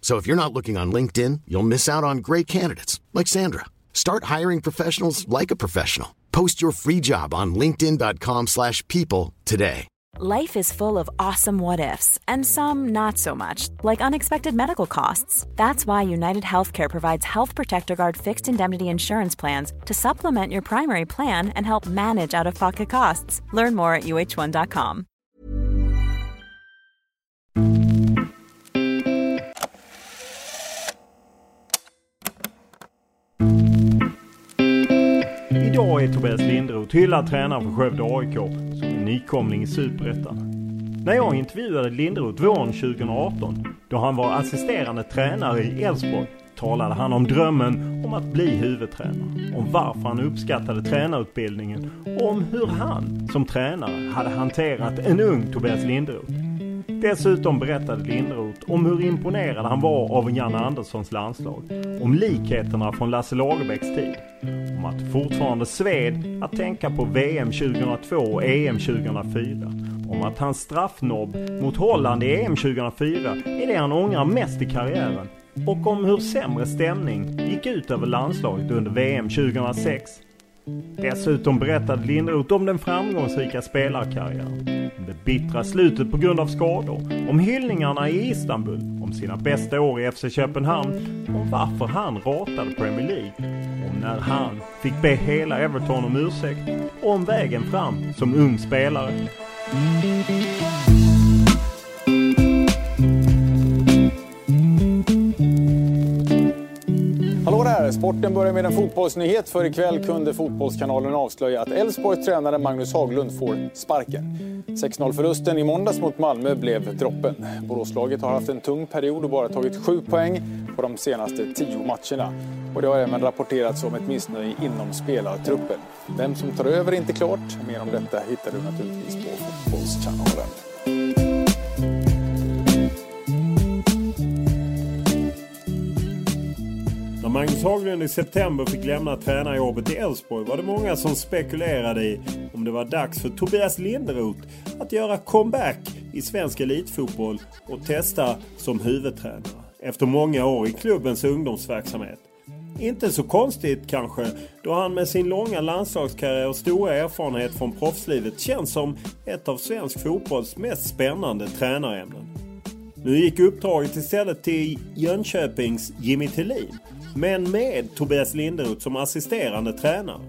So if you're not looking on LinkedIn, you'll miss out on great candidates like Sandra. Start hiring professionals like a professional. Post your free job on linkedin.com/people today. Life is full of awesome what ifs, and some not so much, like unexpected medical costs. That's why United Healthcare provides Health Protector Guard fixed indemnity insurance plans to supplement your primary plan and help manage out of pocket costs. Learn more at uh1.com. Jag är Tobias Linderoth hyllad tränare för Skövde AIK som är nykomling i Superettan. När jag intervjuade Linderoth våren 2018, då han var assisterande tränare i Elfsborg, talade han om drömmen om att bli huvudtränare, om varför han uppskattade tränarutbildningen och om hur han som tränare hade hanterat en ung Tobias Linderoth. Dessutom berättade Linderoth om hur imponerad han var av Janne Anderssons landslag. Om likheterna från Lasse Lagerbäcks tid. Om att det fortfarande sved att tänka på VM 2002 och EM 2004. Om att hans straffnobb mot Holland i EM 2004 är det han ångrar mest i karriären. Och om hur sämre stämning gick ut över landslaget under VM 2006. Dessutom berättade Lindroth om den framgångsrika spelarkarriären. Om det bittra slutet på grund av skador. Om hyllningarna i Istanbul. Om sina bästa år i FC Köpenhamn. Om varför han ratade Premier League. Om när han fick be hela Everton om ursäkt. Och om vägen fram som ung spelare. Sporten börjar med en fotbollsnyhet. För ikväll kunde Fotbollskanalen avslöja att Elfsborgs tränare Magnus Haglund får sparken. 6-0-förlusten i måndags mot Malmö blev droppen. Boråslaget har haft en tung period och bara tagit sju poäng på de senaste tio matcherna. Och det har även rapporterats om ett missnöje inom spelartruppen. Vem som tar över är inte klart. Mer om detta hittar du naturligtvis på Fotbollskanalen. När Magnus Haglund i september fick lämna tränarjobbet i Elfsborg var det många som spekulerade i om det var dags för Tobias Linderoth att göra comeback i svensk elitfotboll och testa som huvudtränare efter många år i klubbens ungdomsverksamhet. Inte så konstigt kanske då han med sin långa landslagskarriär och stora erfarenhet från proffslivet känns som ett av svensk fotbolls mest spännande tränarämnen. Nu gick uppdraget istället till Jönköpings Jimmy Tillin men med Tobias Linderoth som assisterande tränare.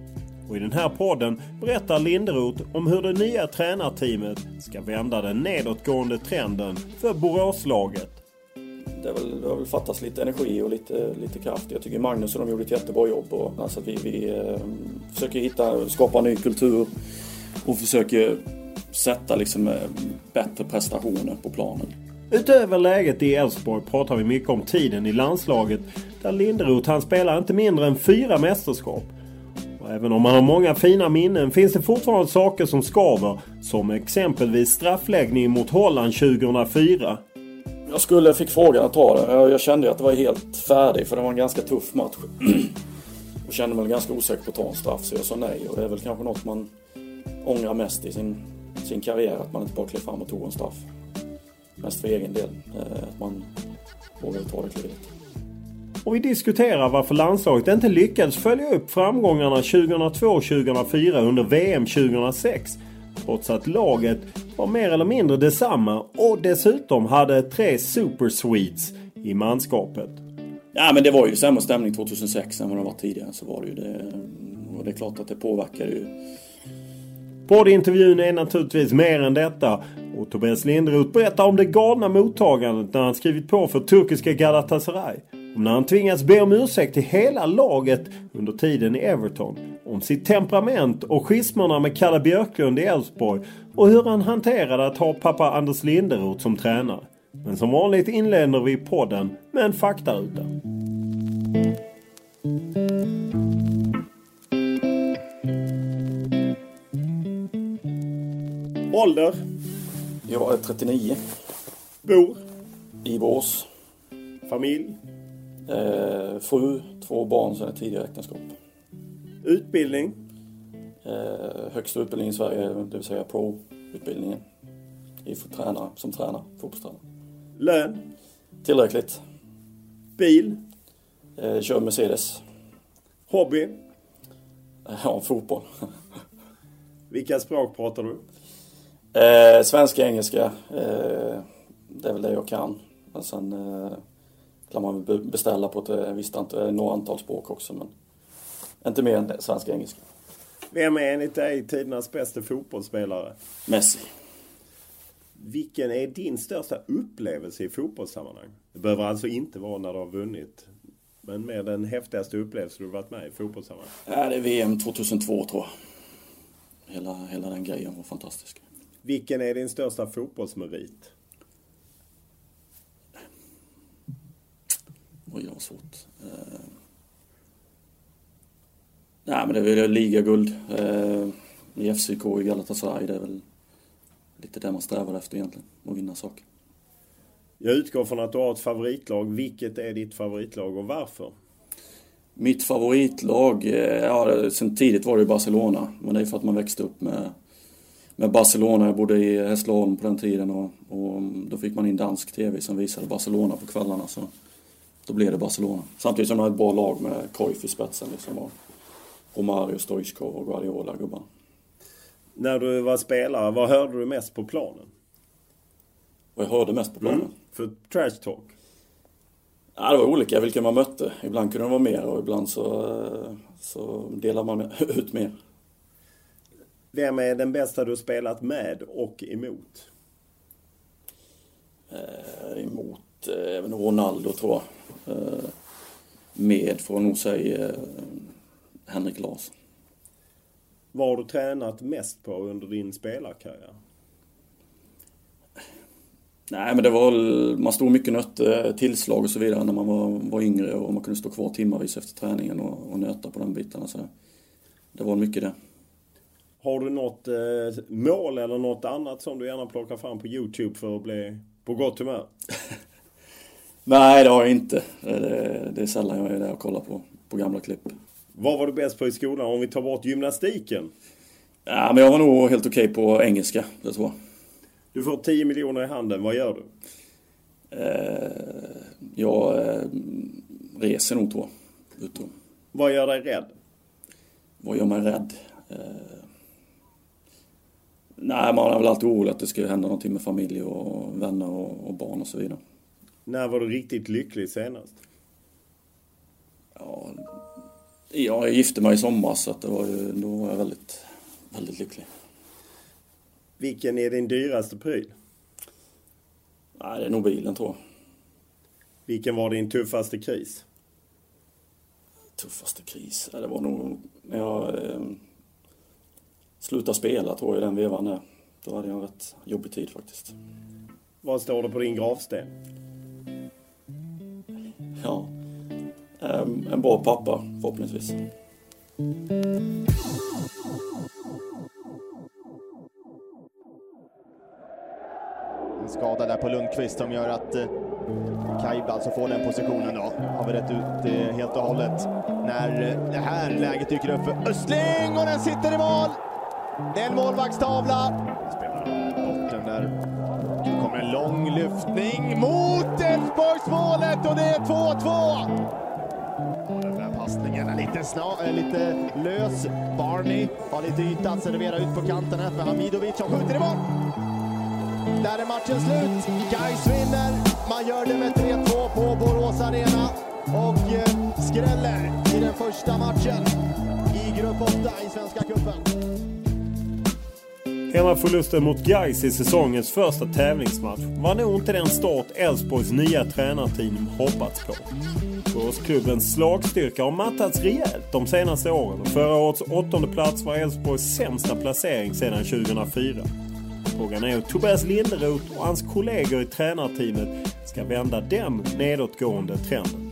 Och i den här podden berättar Linderoth om hur det nya tränarteamet ska vända den nedåtgående trenden för Boråslaget. Det, väl, det har väl fattats lite energi och lite, lite kraft. Jag tycker Magnus och de gjorde ett jättebra jobb. Och, alltså vi, vi eh, försöker hitta, skapa ny kultur och försöker sätta liksom, eh, bättre prestationer på planen. Utöver läget i Elfsborg pratar vi mycket om tiden i landslaget där Linderoth han spelar inte mindre än fyra mästerskap. Och även om han har många fina minnen finns det fortfarande saker som skaver. Som exempelvis straffläggning mot Holland 2004. Jag skulle fick frågan att ta det. Jag kände att det var helt färdig för det var en ganska tuff match. och kände mig ganska osäker på att ta en straff så jag sa nej. Och det är väl kanske något man ångrar mest i sin, sin karriär. Att man inte bara klev fram och tog en straff. Mest för egen del. eh, Att man vågade ta det klivet. Och vi diskuterar varför landslaget inte lyckades följa upp framgångarna 2002-2004 under VM 2006. Trots att laget var mer eller mindre detsamma och dessutom hade tre super sweets i manskapet. Ja men det var ju sämre stämning 2006 än vad det var tidigare. Så var det ju det. Och det är klart att det påverkar ju. Poddintervjun är naturligtvis mer än detta. Och Tobias Linderoth berättar om det galna mottagandet när han skrivit på för turkiska Galatasaray. Om när han tvingats be om ursäkt till hela laget under tiden i Everton. Om sitt temperament och schismerna med Kalle Björklund i Elfsborg. Och hur han hanterade att ha pappa Anders Linderoth som tränare. Men som vanligt inleder vi podden med en faktaruta. Ålder? Jag är 39. Bor? I Borås. Familj? Eh, fru, två barn sedan ett tidigare äktenskap. Utbildning? Eh, högsta utbildning i Sverige, det vill säga pro-utbildningen. Tränare, som tränare, fotbollstränare. Lön? Tillräckligt. Bil? Eh, kör Mercedes. Hobby? Eh, ja, fotboll. Vilka språk pratar du? Eh, svenska, engelska. Eh, det är väl det jag kan. Men sen eh, kan man beställa på ett eh, visst antal, eh, några antal språk också. Men inte mer än det, svenska engelska. Vem är enligt dig tidernas bästa fotbollsspelare? Messi. Vilken är din största upplevelse i fotbollssammanhang? Det behöver alltså inte vara när du har vunnit. Men med den häftigaste upplevelsen du varit med i fotbollssammanhang? Ja, det är VM 2002 tror jag. Hela, hela den grejen var fantastisk. Vilken är din största fotbollsmerit? Oj, det var svårt. Eh... Nej, men det är väl ligaguld eh, i FCK i Galatasaray. Det är väl lite det man strävar efter egentligen, att vinna saker. Jag utgår från att du har ett favoritlag. Vilket är ditt favoritlag och varför? Mitt favoritlag, eh, ja sen tidigt var det Barcelona. Men det är för att man växte upp med, med Barcelona. Jag bodde i Hässleholm på den tiden och, och då fick man in dansk TV som visade Barcelona på kvällarna. Så då blev det Barcelona. Samtidigt som de hade ett bra lag med Cruyff i spetsen liksom. Och Romario, Stoichkov och Guardiola gubbarna. När du var spelare, vad hörde du mest på planen? Vad jag hörde mest på planen? Mm. För trash talk? Ja, det var olika vilka man mötte. Ibland kunde det vara mer och ibland så, så delar man ut mer. Vem är den bästa du spelat med och emot? Eh, emot eh, även Ronaldo tror jag. Eh, med får jag nog säga eh, Henrik Larsson. Vad har du tränat mest på under din spelarkarriär? Nej men det var man stod mycket nötte, tillslag och så vidare när man var, var yngre och man kunde stå kvar timmarvis efter träningen och, och nöta på de bitarna. Så det var mycket det. Har du något eh, mål eller något annat som du gärna plockar fram på Youtube för att bli på gott humör? Nej det har jag inte. Det, det är sällan jag är där och kollar på, på gamla klipp. Vad var du bäst på i skolan om vi tar bort gymnastiken? Ja, men jag var nog helt okej okay på engelska, det tror jag. Du får 10 miljoner i handen, vad gör du? Eh, jag eh, reser nog tror jag. Utom. Vad gör dig rädd? Vad gör mig rädd? Eh, nej, man är väl alltid orolig att det ska hända någonting med familj och vänner och, och barn och så vidare. När var du riktigt lycklig senast? Ja, jag gifte mig i sommar så att det var ju, då var jag väldigt, väldigt lycklig. Vilken är din dyraste pryl? Nej, det är nog bilen tror jag. Vilken var din tuffaste kris? Tuffaste kris? Ja, det var nog när jag eh, slutade spela tror jag i den vevan där. Då hade jag en rätt jobbig tid faktiskt. Vad står det på din gravsten? Ja, Ehm, en bra pappa förhoppningsvis. En skada där på Lundqvist som gör att eh, Kaib alltså får den positionen då. Har vi rätt ut eh, helt och hållet. När eh, det här läget dyker upp för Östling och den sitter i mål! Det är en målvaktstavla. Spelar där. Kommer en lång lyftning mot Elfsborgsmålet och det är 2-2! passningen är lite, sna, är lite lös. Barney har lite yta att servera ut på kanten här för Hamidovic som skjuter i mål. Där är matchen slut. Gais vinner. Man gör det med 3-2 på Borås Arena. och eh, skräller i den första matchen i Grupp 8 i Svenska Cupen. Hemmaförlusten mot Gais i säsongens första tävlingsmatch var nog inte den start Elfsborgs nya tränarteam hoppats på. Boråsklubbens slagstyrka har mattats rejält de senaste åren och förra årets åttonde plats var Elfsborgs sämsta placering sedan 2004. Frågan är hur Tobias Linderoth och hans kollegor i tränarteamet ska vända den nedåtgående trenden.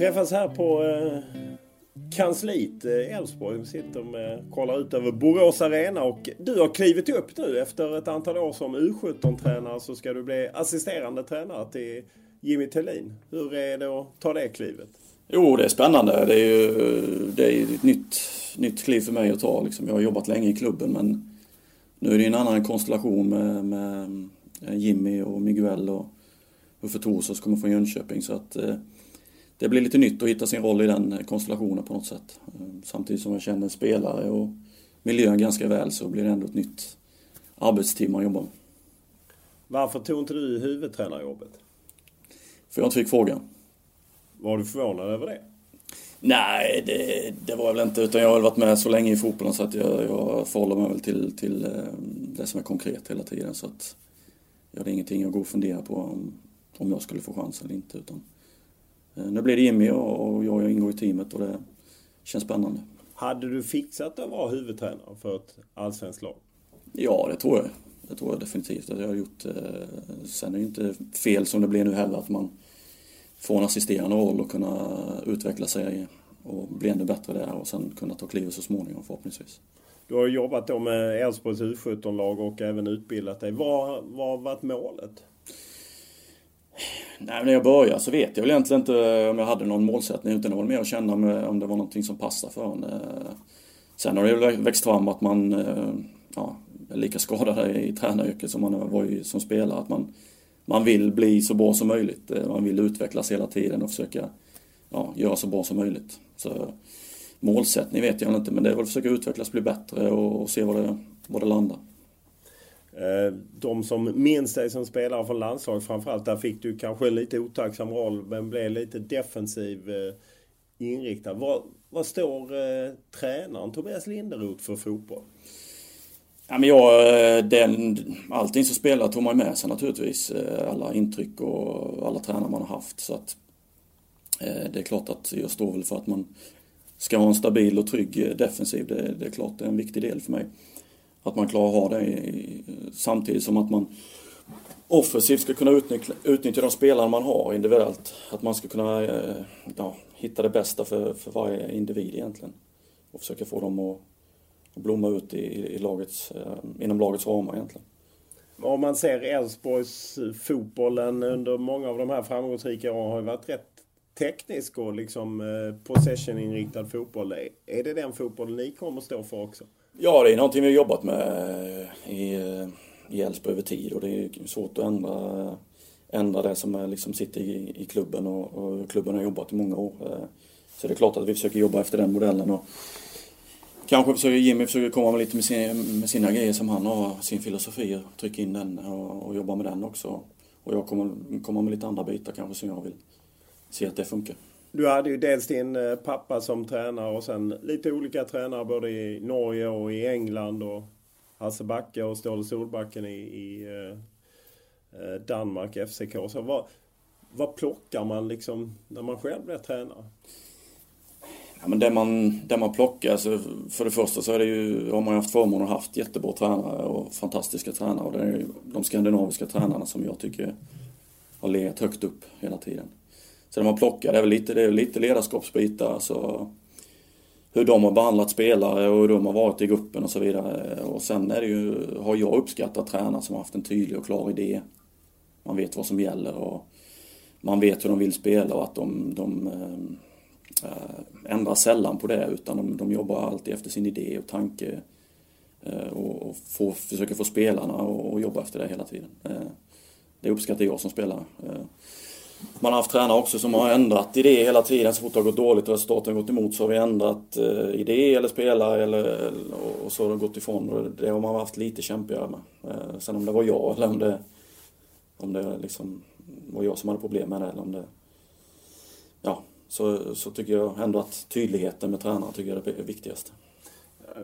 Träffas här på eh, kansliet i Elfsborg. Vi sitter med, kollar ut över Borås Arena och du har klivit upp nu efter ett antal år som U17-tränare så ska du bli assisterande tränare till Jimmy Tillin. Hur är det att ta det klivet? Jo, det är spännande. Det är ju det är ett nytt, nytt kliv för mig att ta. Liksom. Jag har jobbat länge i klubben men nu är det en annan konstellation med, med eh, Jimmy och Miguel och Uffe Thors kommer från Jönköping. Så att, eh, det blir lite nytt att hitta sin roll i den konstellationen på något sätt. Samtidigt som jag känner spelare och miljön ganska väl så blir det ändå ett nytt arbetsteam man jobbar med. Varför tog inte du huvudtränarjobbet? För jag inte fick frågan. Var du förvånad över det? Nej, det, det var jag väl inte. Utan jag har väl varit med så länge i fotbollen så att jag, jag förhåller mig väl till, till eh, det som är konkret hela tiden. Så att jag hade ingenting jag går och funderar på om, om jag skulle få chans eller inte. Utan Eh, nu blir det Jimmy och jag ingår i teamet och det känns spännande. Hade du fixat att vara huvudtränare för ett allsvenskt lag? Ja, det tror jag. Det tror jag definitivt att jag har gjort. Eh, sen är det inte fel som det blir nu heller att man får en assisterande roll och kunna utveckla sig och bli ännu bättre där och sen kunna ta klivet så småningom förhoppningsvis. Du har jobbat då med Elfsborgs U17-lag och även utbildat dig. Vad har varit målet? Nej, när jag började så vet jag väl egentligen inte eh, om jag hade någon målsättning utan det var mer att känna om eh, det var någonting som passade för en. Eh. Sen har det växt fram att man ja, är lika skadad i tränaryrket som man var som spelare. Att man, man vill bli så bra som möjligt. Man vill utvecklas hela tiden och försöka ja, göra så bra som möjligt. Så, målsättning vet jag inte men det är väl att försöka utvecklas, bli bättre och, och se var det, var det landar. Eh, de som minns dig som spelare från landslaget framförallt, där fick du kanske en lite otacksam roll men blev lite defensiv eh, inriktad. Vad, vad står eh, tränaren Tobias Linderoth för fotboll? Ja, men jag, eh, den, allting som spelar tog man med sig naturligtvis. Alla intryck och alla tränare man har haft. Så att, det är klart att jag står väl för att man ska ha en stabil och trygg defensiv. Det, det är klart det är en viktig del för mig. Att man klarar att ha det i, samtidigt som att man offensivt ska kunna utnyttja, utnyttja de spelare man har individuellt. Att man ska kunna eh, ja, hitta det bästa för, för varje individ egentligen. Och försöka få dem att, att blomma ut i, i lagets, eh, inom lagets ramar egentligen. Om man ser Elfsborgs fotbollen under många av de här framgångsrika åren har ju varit rätt teknisk och liksom eh, possession-inriktad fotboll. Är det den fotbollen ni kommer stå för också? Ja, det är någonting vi har jobbat med eh, i, eh, i Älvsborg över tid och det är svårt att ändra, ändra det som är, liksom sitter i, i klubben och, och, klubben har jobbat i många år. Eh, så det är klart att vi försöker jobba efter den modellen. Och kanske försöker Jimmy försöker komma med lite med, sina, med sina grejer som han har, sin filosofi och trycka in den och, och jobba med den också. Och jag kommer komma med lite andra bitar kanske som jag vill se att det funkar. Du hade ju dels din eh, pappa som tränare och sen lite olika tränare både i Norge och i England och Hasse Backe och Ståle Solbacken i, i eh, eh Danmark, FCK. Så vad, vad plockar man liksom när man själv blir tränare? Ja, men det, man, det man plockar, alltså, för det första så är det ju, har man ju haft förmånen att haft jättebra tränare och fantastiska tränare. Och det är ju de skandinaviska tränarna som jag tycker har legat högt upp hela tiden. Så det man plockar det är väl lite, det är lite ledarskapsbitar. Alltså, hur de har behandlat spelare och hur de har varit i gruppen och så vidare. Och sen är det ju, har jag uppskattat tränare som har haft en tydlig och klar idé. Man vet vad som gäller och man vet hur de vill spela och att de, de äh, ändrar sällan på det utan de, de jobbar alltid efter sin idé och tanke. Äh, och, och försöker få spelarna att jobba efter det hela tiden. Äh, det uppskattar jag som spelare man har haft tränare också som har ändrat idé hela tiden. Så fort det har gått dåligt och resultaten gått emot så har vi ändrat eh, idé eller spelare eller, och så har det gått ifrån. Och det har man haft lite kämpigare med. Eh, sen om det var jag eller om det, om det liksom var jag som hade problem med det eller om det... Ja, så, så tycker jag ändå att tydligheten med tränare tycker jag är det viktigaste.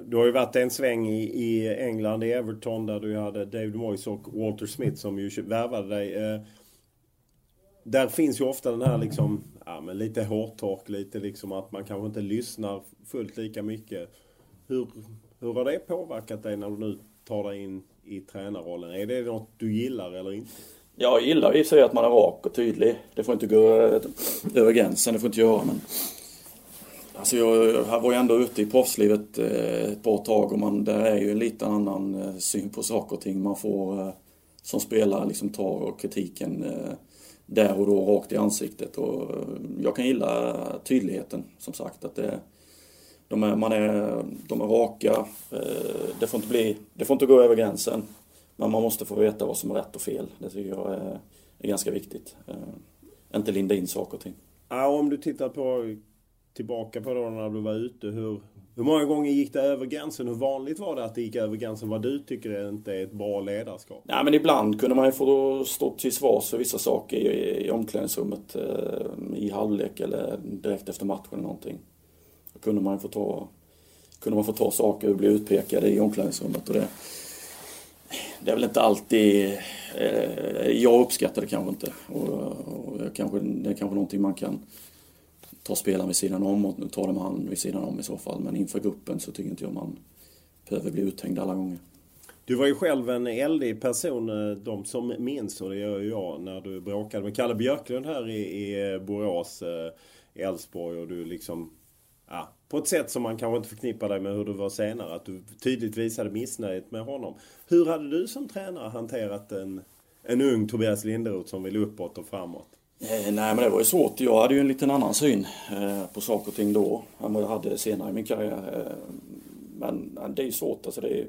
Du har ju varit en sväng i, i England, i Everton, där du hade David Moyes och Walter Smith som ju värvade dig. Eh, där finns ju ofta den här liksom, ja men lite hårtork, lite liksom att man kanske inte lyssnar fullt lika mycket. Hur, hur har det påverkat dig när du nu tar dig in i tränarrollen? Är det något du gillar eller inte? Jag gillar i sig att man är rak och tydlig. Det får inte gå eh, över gränsen, det får inte göra men Alltså jag, jag var ju ändå ute i proffslivet eh, ett bra tag och man, där är ju en lite annan eh, syn på saker och ting. Man får som spelare liksom ta kritiken där och då rakt i ansiktet. Och jag kan gilla tydligheten som sagt. Att det, de, är, man är, de är raka. Eh, det får, inte bli, det får inte gå över gränsen. Men man måste få veta vad som är rätt och fel. Det tycker jag är, är ganska viktigt. Eh, inte linda in saker och ting. Ja, om du tittar på tillbaka på då när du var ute. Hur, hur många gånger gick det över gränsen? Hur vanligt var det att det gick över gränsen? Vad du tycker inte är ett bra ledarskap? Nej, men ibland kunde man ju få stå till svars för vissa saker i, i omklädningsrummet. Eh, I halvlek eller direkt efter matchen eller någonting. Då kunde man få ta, kunde man få ta saker och bli utpekade i omklädningsrummet. Och det, det är väl inte alltid... Eh, jag uppskattar det kanske inte. Och, och kanske, det är kanske någonting man kan ta spelaren vid sidan om och ta dem han vid sidan om i så fall. Men inför gruppen så tycker inte jag man behöver bli uthängd alla gånger. Du var ju själv en eldig person, eh, de som minns, och det gör ju jag, när du bråkade med Kalle Björklund här i, i eh, Borås, eh, Elfsborg och du liksom Ja, på ett sätt som man kanske inte förknippar dig med hur du var senare. Att du tydligt visade missnöjet med honom. Hur hade du som tränare hanterat en, en ung Tobias Linderoth som vill uppåt och framåt? Eh, nej men det var ju svårt. Jag hade ju en liten annan syn eh, på saker och ting då än vad jag hade senare i min karriär. Eh, men det är ju svårt. Alltså det, är,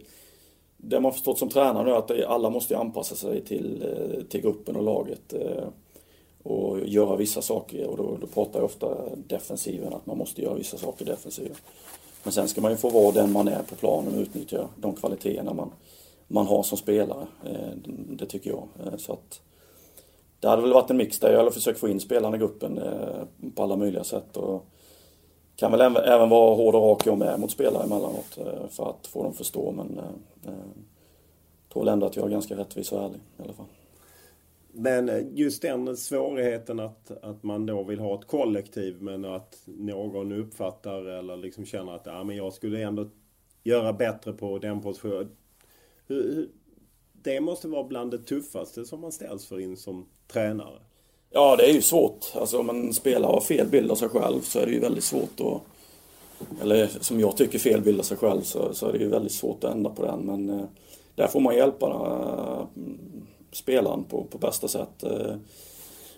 det man förstått som tränare nu är att alla måste anpassa sig till, till gruppen och laget. Och göra vissa saker och då, då pratar jag ofta defensiven att man måste göra vissa saker defensiven. Men sen ska man ju få vara den man är på planen och utnyttja de kvaliteterna man, man har som spelare. Det tycker jag. Så att, det hade väl varit en mix där. Jag hade försökt få in spelarna i gruppen eh, på alla möjliga sätt. Och kan väl även vara hård och rak jag med mot spelare emellanåt eh, för att få dem att förstå. Men jag eh, eh tror väl ändå att jag är ganska rättvis och ärlig i alla fall. Men eh, just den svårigheten att, att man då vill ha ett kollektiv men att någon uppfattar eller liksom känner att ja, men jag skulle ändå göra bättre på den positionen. Det måste vara bland det tuffaste som man ställs för in som tränare. Ja, det är ju svårt. Alltså om en spelare har fel bild av sig själv så är det ju väldigt svårt att... Eller som jag tycker fel bild av sig själv så, så är det ju väldigt svårt att ändra på den. Men eh, där får man hjälpa eh, spelaren på, på bästa sätt. Eh,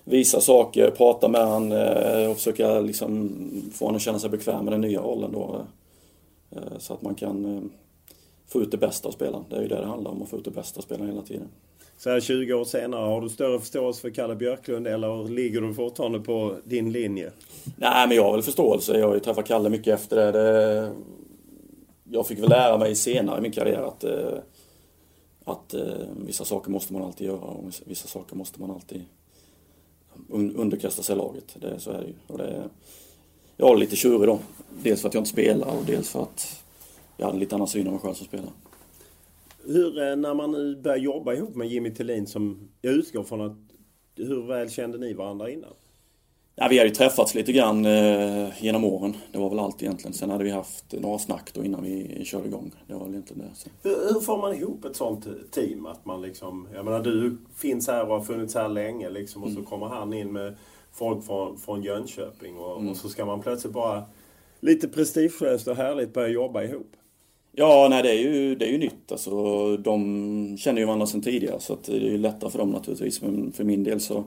visa saker, prata med han eh, och försöka liksom få honom att känna sig bekväm med den nya rollen då. Eh, så att man kan eh, få ut det bästa av spelaren. Det är ju det det handlar om, att få ut det bästa av spelaren hela tiden. Så här 20 år senare, har du större förståelse för Kalle Björklund eller ligger du fortfarande på din linje? Nej, men jag har väl förståelse. Jag har ju träffat Kalle mycket efter det. det jag fick väl lära mig senare i min karriär att, eh, att eh, vissa saker måste man alltid göra och vissa saker måste man alltid underkasta sig laget. Det, så är det ju. Och det, jag är lite tjurig då. Dels för att jag inte spelar och dels för att jag hade en lite annan syn av mig själv som spelare. Hur, eh, när man nu börjar jobba ihop med Jimmy Tillin som jag utgår från att hur väl kände ni varandra innan? Ja, vi hade ju träffats lite grann eh, genom åren. Det var väl allt egentligen. Sen hade vi haft några snack då innan vi körde igång. Det var väl egentligen det. Så. Hur, hur, får man ihop ett sånt team? Att man liksom, jag menar du finns här och har funnits här länge liksom, och mm. så kommer han in med folk från, från Jönköping och, mm. och så ska man plötsligt bara lite prestigelöst och härligt börja jobba ihop. Ja, nej det är ju, det är ju nytt. Alltså, de känner ju varandra sedan tidigare så att det är ju lättare för dem naturligtvis. Men för min del så,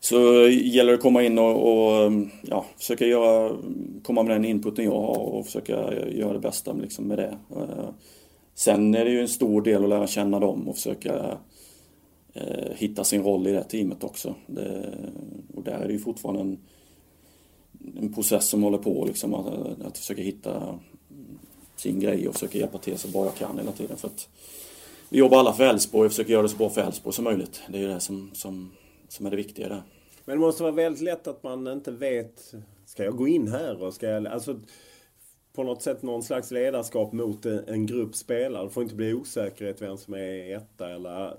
så gäller det att komma in och, och ja, försöka göra, komma med den inputen jag har och försöka göra det bästa liksom, med det. Eh, sen är det ju en stor del att lära känna dem och försöka eh, hitta sin roll i det teamet också. Det, och där är det ju fortfarande en, en process som håller på liksom att, att försöka hitta sin grej och försöka hjälpa till så bra jag kan hela tiden. För att vi jobbar alla för Elfsborg och försöker göra det så bra för Elfsborg som möjligt. Det är ju det som, som, som är det viktiga där. Men det måste vara väldigt lätt att man inte vet, ska jag gå in här och ska jag... Alltså, på något sätt någon slags ledarskap mot en grupp spelare. Det får inte bli osäkerhet vem som är etta eller...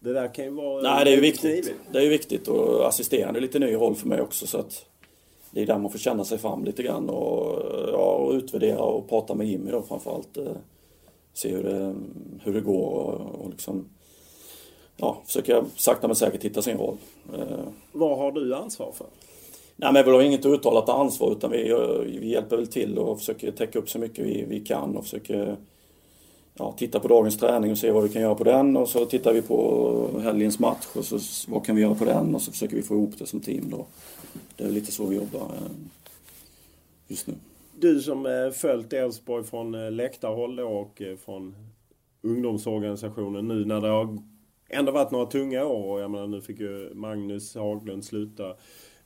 Det där kan ju vara... Nej, det är ju viktigt. Det är ju viktigt och assisterande är lite ny roll för mig också så att det är där man får känna sig fram lite grann och, ja, och utvärdera och prata med Jimmy då framförallt. Eh, se hur det, hur det går och, och liksom ja, försöka sakta men säkert hitta sin roll. Eh, Vad har du ansvar för? Nej men vi har inget uttalat ansvar utan vi, vi hjälper väl till och försöker täcka upp så mycket vi, vi kan och försöker ja, titta på dagens träning och se vad vi kan göra på den och så tittar vi på helgens match och så vad kan vi göra på den och så försöker vi få ihop det som team då. Det är lite så vi jobbar eh, just nu. Du som eh, följt Elfsborg från eh, läktarhåll och från ungdomsorganisationen nu när det har ändå varit några tunga år. Jag menar, nu fick ju Magnus Haglund sluta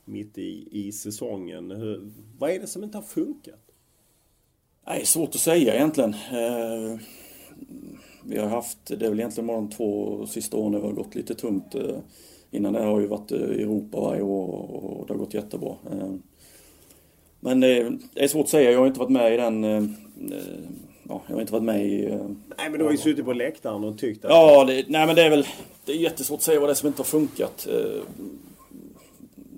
mitt i, i säsongen. Hur, vad är det som inte har funkat? Är svårt att säga egentligen. Eh, vi har haft, det är väl egentligen bara de två sista åren det har gått lite tungt. Eh, innan det har ju varit i Europa varje år och det har gått jättebra. Eh, men det är svårt att säga, jag har inte varit med i den ja, jag har inte varit med i... Nej men du har ju suttit på läktaren och tyckt att... Ja, det, nej men det är väl... Det är jättesvårt att säga vad det är som inte har funkat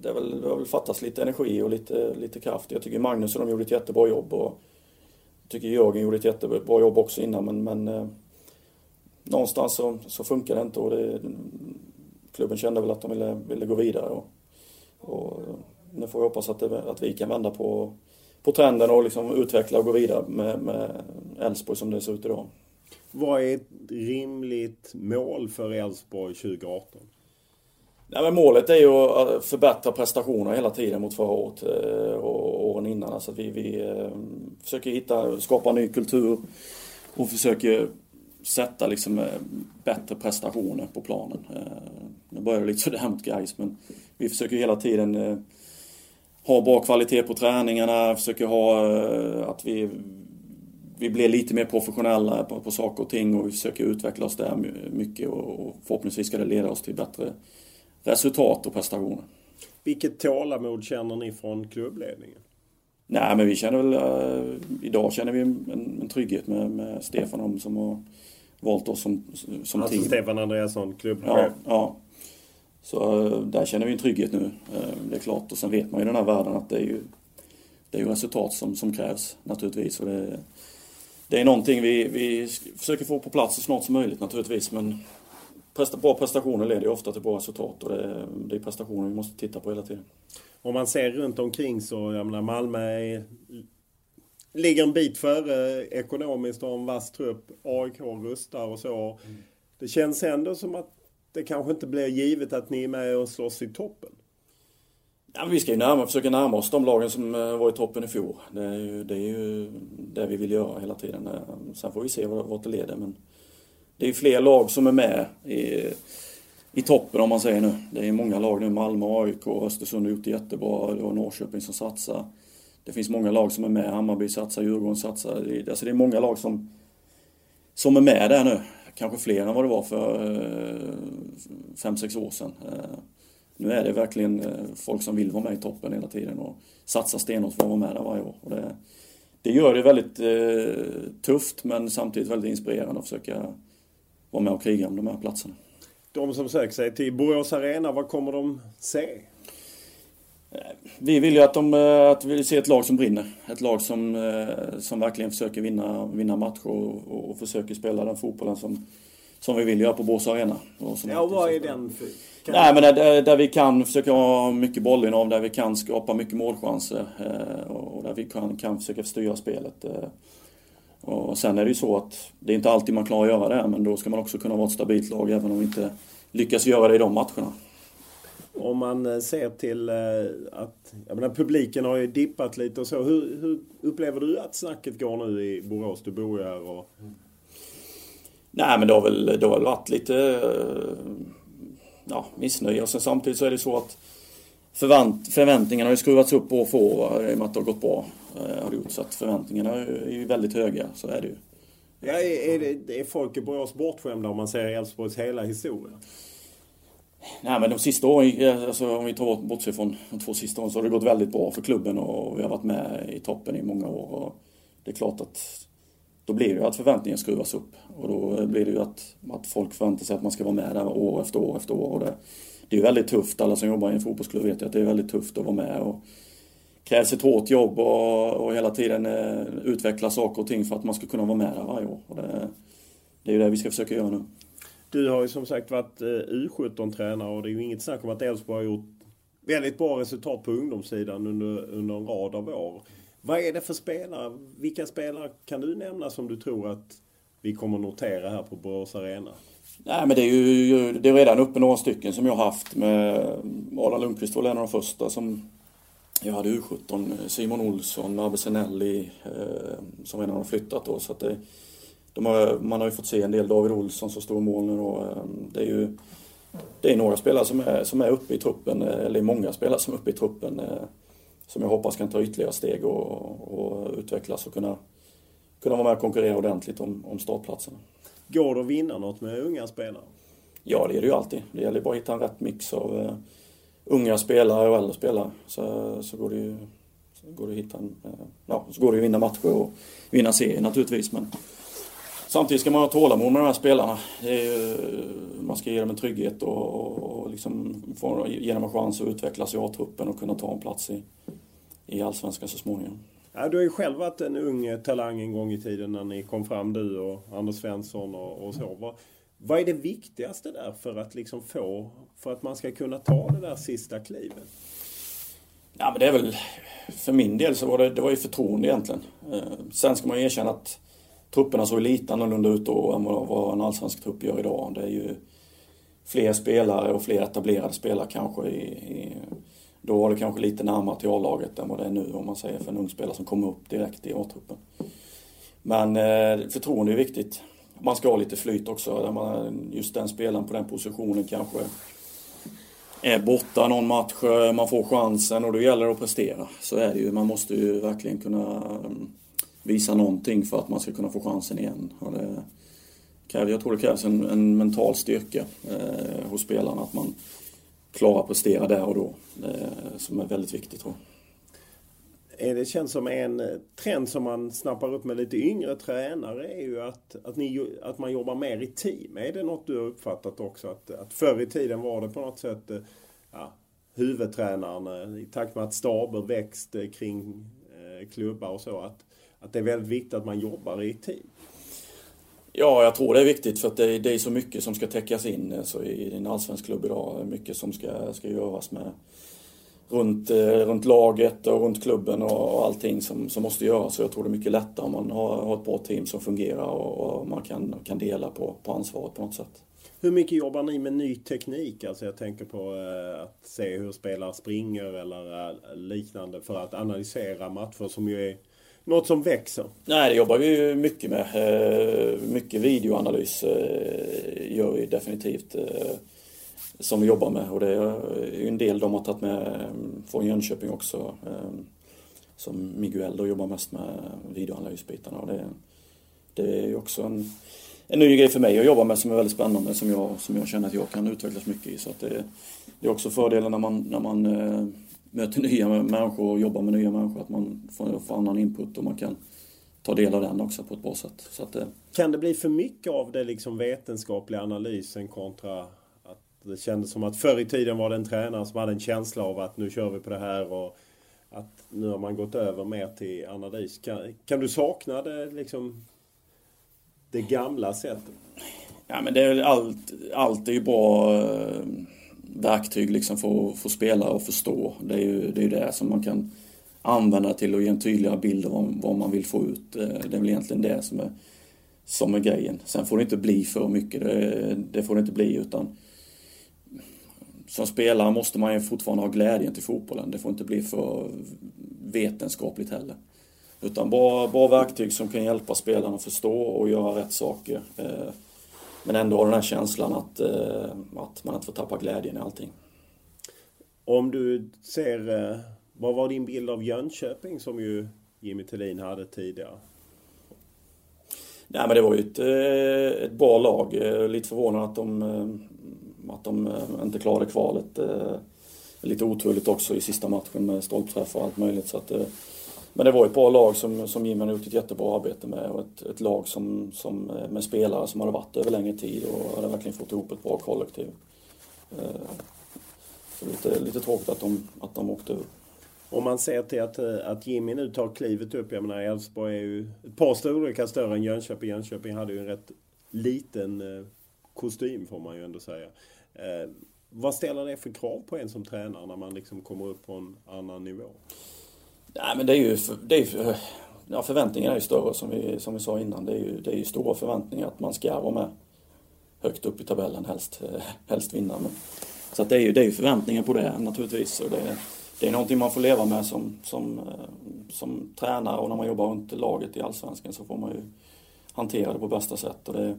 det, är väl, det har väl fattats lite energi och lite, lite kraft. Jag tycker Magnus och de gjorde ett jättebra jobb. Och jag tycker Jörgen gjorde ett jättebra jobb också innan men, men eh, någonstans så, så funkar det inte och det, klubben kände väl att de ville, ville gå vidare. Och, och nu får vi hoppas att, det, att vi kan vända på, på trenden och liksom utveckla och gå vidare med Elfsborg som det ser ut idag. Vad är ett rimligt mål för Elfsborg 2018? Nej, men målet är ju att förbättra prestationer hela tiden mot förra året eh, och åren innan. Alltså vi, vi eh, försöker hitta, skapa en ny kultur och försöker sätta liksom eh, bättre prestationer på planen. Nu börjar det lite sådär mot guys men vi försöker hela tiden ha bra kvalitet på träningarna, försöker ha att vi, vi blir lite mer professionella på, på saker och ting och vi försöker utveckla oss där mycket och förhoppningsvis ska det leda oss till bättre resultat och prestationer. Vilket tålamod känner ni från klubbledningen? Nej men vi känner väl, idag känner vi en, en trygghet med, med Stefan som har valt oss som, som alltså team. Stefan Andreasson, klubbchef? Ja, ja. Så uh, där känner vi en trygghet nu. Uh, det är klart och sen vet man ju i den här världen att det är ju, det är ju resultat som, som krävs naturligtvis. Och det, det är någonting vi, vi försöker få på plats så snart som möjligt naturligtvis men bra prestationer leder ju ofta till bra resultat och det är, det är prestationer vi måste titta på hela tiden. Om man ser runt omkring så, jag menar Malmö är, ligger en bit före ekonomiskt och har en vass trupp. AIK rustar och så. Mm. Det känns ändå som att det kanske inte blir givet att ni är med och slåss i toppen. Ja, vi ska ju närma, försöka närma oss de lagen som eh, var i toppen i fjol. Det är ju det, är ju det vi vill göra hela tiden. Eh, sen får vi se vart det leder. Men det är fler lag som är med i, i toppen om man säger nu. Det är många lag nu, Malmö, AIK, Östersund har gjort det jättebra. Det var Norrköping som satsar. Det finns många lag som är med. Hammarby satsar, Djurgården satsar. Alltså det är många lag som, som är med där nu. Kanske fler än vad det var för eh, fem sex år sedan. Eh, nu är det verkligen eh, folk som vill vara med i toppen hela tiden och satsar stenhårt för att vara med där varje år. Och det, det gör det väldigt eh, tufft men samtidigt väldigt inspirerande att försöka vara med och kriga om de här platserna. De som söker sig till Borås Arena, vad kommer de se? Vi vill ju att, de, eh, att vi vill se ett lag som brinner. Ett lag som, eh, som verkligen försöker vinna, vinna matcher och, och försöker spela den fotbollen som, som vi vill göra på Borås Arena. Och ja, vad är den för? Nej, men där, där, vi kan försöka ha mycket bollinnehav, där vi kan skapa mycket målchanser eh, och där vi kan, kan försöka styra spelet. Och sen är det ju så att det är inte alltid man klarar att göra det, men då ska man också kunna vara ett stabilt lag även om vi inte lyckas göra det i de matcherna. Om man eh, ser till eh, att, jag menar publiken har ju dippat lite och så. Hur, hur upplever du att snacket går nu i Borås? Du bor ju här och... Nej men det har väl, det har väl varit lite... ja, missnöje. Och sen samtidigt så är det så att förvänt, förväntningarna har ju skruvats upp år för år i och med att det har gått bra. Har gjort, så att förväntningarna är ju väldigt höga, så är det ju. Ja, är, det, är folk i Borås bortskämda om man ser Elfsborgs hela historia? Nej men de sista åren, alltså, om vi tar bort, bortser från de två sista åren så har det gått väldigt bra för klubben och vi har varit med i toppen i många år. Och det är klart att då blir det ju att förväntningarna skruvas upp. Och då eh, blir det ju att, att folk förväntar sig att man ska vara med där år efter år efter år. Och det, det är ju väldigt tufft, alla som jobbar i en fotbollsklubb vet ju att det är väldigt tufft att vara med. Och krävs ett hårt jobb och, och hela tiden eh, utveckla saker och ting för att man ska kunna vara med där varje år. Och det, det är ju det vi ska försöka göra nu. Du har ju som sagt varit eh, U17-tränare och det är ju inget snack om att Elfsborg har gjort väldigt bra resultat på ungdomssidan under, under en rad av år. Vad är det för spelare? Vilka spelare kan du nämna som du tror att vi kommer notera här på Borås Arena? Nej men det är ju det är redan uppe några stycken som jag har haft med Adam Lundqvist var en av de första som jag hade U17. Simon Olsson, Abbe Senelli eh, som redan har flyttat då. Så att det, har, man har ju fått se en del David Olsson som står i mål nu och ehm, det är ju det är några spelare som är, som är uppe i truppen, eh, eller många spelare som är uppe i truppen eh, som jag hoppas kan ta ytterligare steg och, och utvecklas och kunna, kunna vara med och konkurrera ordentligt om, om startplatserna. Går det att vinna något med unga spelare? Ja, det är det ju alltid. Det gäller bara att hitta en rätt mix av uh, unga spelare och äldre spelare. Så, så går det ju så går det att hitta en, ja, så går det att vinna matcher och vinna serier naturligtvis. Men Samtidigt ska man ha tålamod med de här spelarna. Ju, man ska ge dem en trygghet och, och liksom få, ge dem en chans att utvecklas i A-truppen och kunna ta en plats i, i Allsvenskan så småningom. Ja, du har ju själv varit en ung talang en gång i tiden när ni kom fram, du och Anders Svensson och, och så. Vad, vad är det viktigaste där för att liksom få, för att man ska kunna ta det där sista klivet? Ja men det är väl, för min del så var det, det var ju förtroende egentligen. Eh, sen ska man ju erkänna att trupperna såg lite annorlunda ut då än vad en allsvensk trupp gör idag. Det är ju fler spelare och fler etablerade spelare kanske. I, i, då var det kanske lite närmare till A-laget än vad det är nu om man säger för en ung spelare som kommer upp direkt i A-truppen. Men eh, förtroende är viktigt. Man ska ha lite flyt också. Man, just den spelaren på den positionen kanske är borta någon match, eh, man får chansen och då gäller det att prestera. Så är det ju. Man måste ju verkligen kunna mm, visa någonting för att man ska kunna få chansen igen. Och det kräver, jag tror det krävs en, en mental styrka eh, hos spelarna att man klarar att prestera där och då. Eh, som är väldigt viktigt tror jag. Eh, det känns som en eh, trend som man snappar upp med lite yngre tränare är ju att, att, ni, att man jobbar mer i team. Är det något du har uppfattat också? Att, att förr i tiden var det på något sätt eh, ja, huvudtränaren i takt med att staber växte kring eh, klubbar och så. Att, att det är väldigt viktigt att man jobbar i team. Ja, jag tror det är viktigt för att det är, det är så mycket som ska täckas in alltså, i en allsvensk klubb idag. Mycket som ska, ska göras med runt, eh, runt laget och runt klubben och, och allting som, som måste göras. Så jag tror det är mycket lättare om man har, har ett bra team som fungerar och, och, man kan, kan dela på, på ansvaret på något sätt. Hur mycket jobbar ni med ny teknik? Alltså jag tänker på eh, att se hur spelare springer eller eh, liknande för att analysera matcher som ju är något som växer? Nej, det jobbar vi ju mycket med. Eh, mycket videoanalys eh, gör vi definitivt. Eh, som vi jobbar med och det är ju en del de har tagit med mm, från Jönköping också. Som Miguel då jobbar mest med videoanalysbitarna och det, det är ju också en, en ny grej för mig att jobba med som är väldigt spännande som jag, som jag känner att jag kan utvecklas mycket i. Så att det, det är också fördelen när man, när man möter nya människor och jobbar med nya människor, att man får, får annan input och man kan ta del av den också på ett bra sätt. Så att, kan det bli för mycket av det liksom vetenskapliga analysen kontra att det kändes som att förr i tiden var det en tränare som hade en känsla av att nu kör vi på det här och att nu har man gått över mer till analys. Kan, kan du sakna det liksom det gamla sättet? Ja men det är allt, allt är ju bra eh, verktyg liksom för att få spelare att förstå. Det är ju det, är det som man kan använda till att ge en tydligare bild av vad man vill få ut. Eh, det är väl egentligen det som är, som är grejen. Sen får det inte bli för mycket, det, det får det inte bli utan som spelare måste man ju fortfarande ha glädjen till fotbollen. Det får inte bli för vetenskapligt heller. Utan bra, bra verktyg som kan hjälpa spelarna att förstå och göra rätt saker. Eh, Eh, men ändå har den här känslan att, att man inte får tappa glädjen i allting. Om du ser, vad var din bild av Jönköping som ju Jimmy Tillin hade tidigare? Nej men det var ju ett, ett bra lag. Lite förvånad att de, att de inte klarade kvalet. Lite oturligt också i sista matchen med stolpträff och allt möjligt. Så att, men det var ett bra lag som, som Jimmy har gjort ett jättebra arbete med och ett, ett lag som, som, eh, med spelare som hade varit över längre tid och hade verkligen fått ihop ett bra kollektiv. Eh, så lite, lite tråkigt att de, att de åkte ur. Om man ser till att, eh, att Jimmy nu tar klivet upp. Jag menar Elfsborg är ju ett par storlekar större än Jönköping. Jönköping hade ju en rätt liten kostym får man ju ändå säga. Eh, vad ställer det för krav på en som tränare när man liksom kommer upp på en annan nivå? Nej men det är ju, det är ja, förväntningarna är ju större som vi, som vi sa innan. Det är, ju, det är ju stora förväntningar att man ska vara med högt upp i tabellen, helst, eh, helst vinna. Men, så att det är ju det är förväntningar på det naturligtvis. Och det, det är någonting man får leva med som, som, eh, som tränare och när man jobbar runt laget i Allsvenskan så får man ju hantera det på bästa sätt. Och det,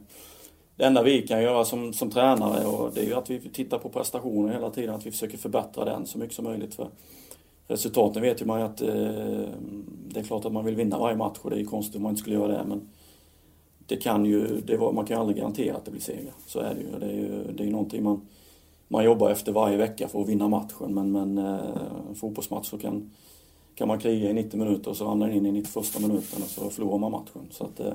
det enda vi kan göra som, som tränare och det är ju att vi tittar på prestationer hela tiden, att vi försöker förbättra den så mycket som möjligt. För resultaten vet ju man ju att eh, det är klart att man vill vinna varje match och det är ju konstigt om man inte skulle göra det. Men det kan ju, det var, man kan ju aldrig garantera att det blir seger. Så är det ju. Det är ju, det är någonting man man jobbar efter varje vecka för att vinna matchen. Men, men eh, fotbollsmatch så kan, kan man kriga i 90 minuter och så ramlar den in i 91 minuten och så förlorar man matchen. Så att, eh,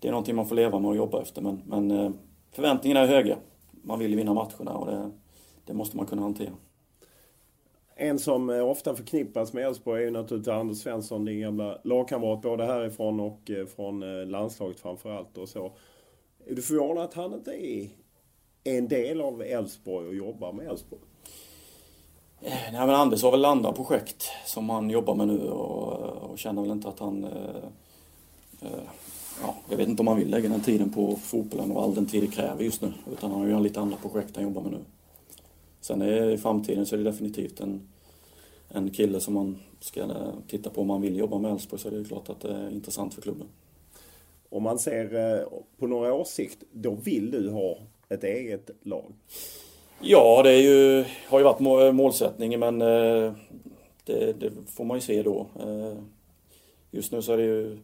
det är någonting man får leva med och jobba efter. Men, men eh, förväntningarna är höga. Man vill vinna matcherna och det, det måste man kunna hantera. En som eh, ofta förknippas med Elfsborg är ju naturligtvis Anders Svensson, din gamla lagkamrat både härifrån och eh, från eh, landslaget framförallt. Och så. Är du förvånad att han inte är en del av Elfsborg och jobbar med Elfsborg? Nej, men Anders har väl andra projekt som han jobbar med nu och, och känner väl inte att han... Eh, eh, ja, jag vet inte om han vill lägga den tiden på fotbollen och all den tid det kräver just nu. Utan han har ju lite andra projekt han jobbar med nu. Sen är, i framtiden så är det definitivt en, en kille som man ska titta på om man vill jobba med Elfsborg så är det klart att det är intressant för klubben. Om man ser eh, på några års sikt, då vill du ha ett eget lag? Ja, det är ju, har ju varit målsättningen men eh, det, det, får man ju se då. Eh, just nu så är det ju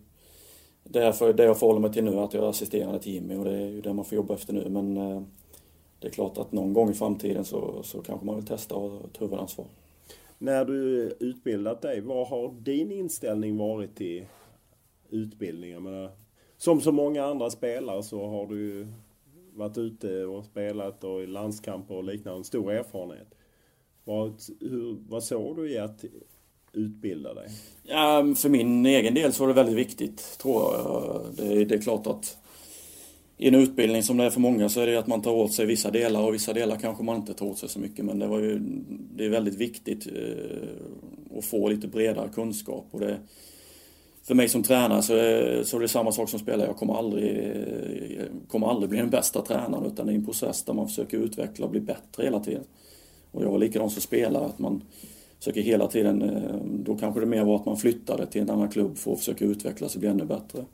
därför det jag förhåller mig till nu, att jag är assisterande till Jimmy och det är ju det man får jobba efter nu. Men det är klart att någon gång i framtiden så, så kanske man vill testa och ta huvudansvar. När du utbildat dig, vad har din inställning varit till utbildning? Jag menar, som så många andra spelare så har du varit ute och spelat och i landskamper och liknande. Stor erfarenhet. Vad, hur, vad såg du i att utbilda dig? Ja, för min egen del så var det väldigt viktigt, tror jag. Det, det är klart att i en utbildning som det är för många så är det att man tar åt sig vissa delar och vissa delar kanske man inte tar åt sig så mycket. Men det, var ju, det är väldigt viktigt eh, att få lite bredare kunskap. Och det, för mig som tränare så är, så är det samma sak som spelare. Jag kommer aldrig, eh, kommer aldrig bli den bästa tränaren utan det är en process där man försöker utveckla och bli bättre hela tiden. Och jag var likadan som spelare, att man försöker hela tiden, då kanske det mer var att man flyttade till en annan klubb för att försöka utvecklas och bli ännu bättre.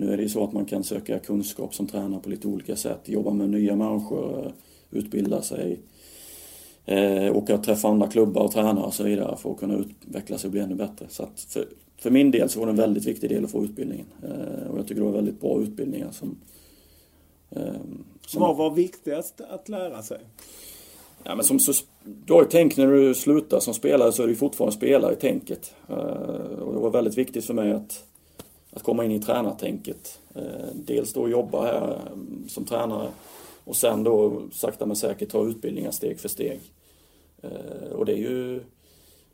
Nu är det ju så att man kan söka kunskap som tränare på lite olika sätt, jobba med nya människor, utbilda sig, eh, åka och träffa andra klubbar och tränare och så vidare för att kunna utvecklas och bli ännu bättre. Så för, för min del så var det en väldigt viktig del att få utbildningen. Eh, och jag tycker det var väldigt bra utbildningar som... Eh, som Vad var viktigast att lära sig? Ja, men som, så, du har ju tänk när du slutar som spelare så är du fortfarande spelare i tänket. Eh, och det var väldigt viktigt för mig att, att komma in i tränartänket. Eh, dels då jobba här eh, som tränare och sen då sakta men säkert ta utbildningar steg för steg. Eh, och det är ju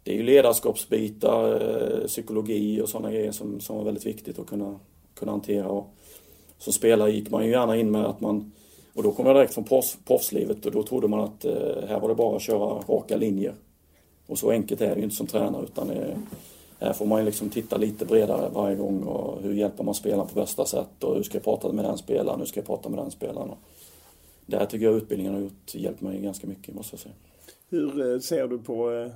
det är ju ledarskapsbitar, psykologi och sådana grejer som, som var väldigt viktigt att kunna, kunna hantera. Och som spelare gick man ju gärna in med att man, och då kom jag direkt från proffs, proffslivet och då trodde man att här var det bara att köra raka linjer. Och så enkelt är det ju inte som tränare utan det är får man ju liksom titta lite bredare varje gång och hur hjälper man spelaren på bästa sätt och hur ska jag prata med den spelaren, hur ska jag prata med den spelaren. Och där tycker jag utbildningen har gjort, hjälpt mig ganska mycket måste jag säga. Hur ser du på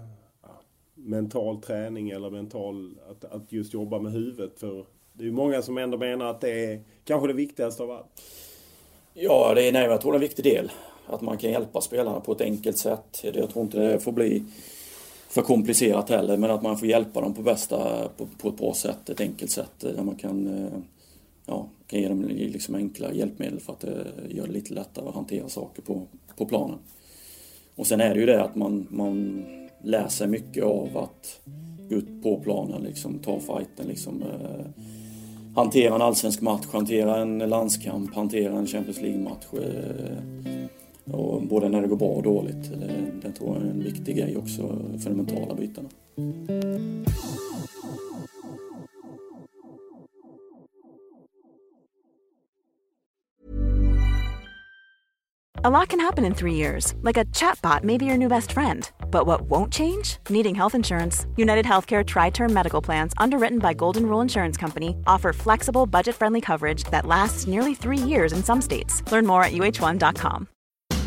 mental träning eller mental, att, att just jobba med huvudet. För det är ju många som ändå menar att det är kanske det viktigaste av allt. Ja, det är, nej, jag tror det är en viktig del. Att man kan hjälpa spelarna på ett enkelt sätt. Jag tror inte det får bli för komplicerat heller, men att man får hjälpa dem på bästa, på, på ett bra sätt, ett enkelt sätt där man kan, eh, ja, kan ge dem liksom enkla hjälpmedel för att eh, det gör det lite lättare att hantera saker på, på planen. Och sen är det ju det att man, man lär sig mycket av att gå ut på planen, liksom, ta fighten, liksom, eh, hantera en allsvensk match, hantera en landskamp, hantera en Champions League-match. Eh, och både när det går bra och dåligt. Det, det tror jag är en viktig grej också för de mentala bitarna. A lot can happen in three years, like a chatbot may be your new best friend. But what won't change? Needing health insurance. United Healthcare Tri Term Medical Plans, underwritten by Golden Rule Insurance Company, offer flexible, budget friendly coverage that lasts nearly three years in some states. Learn more at uh1.com.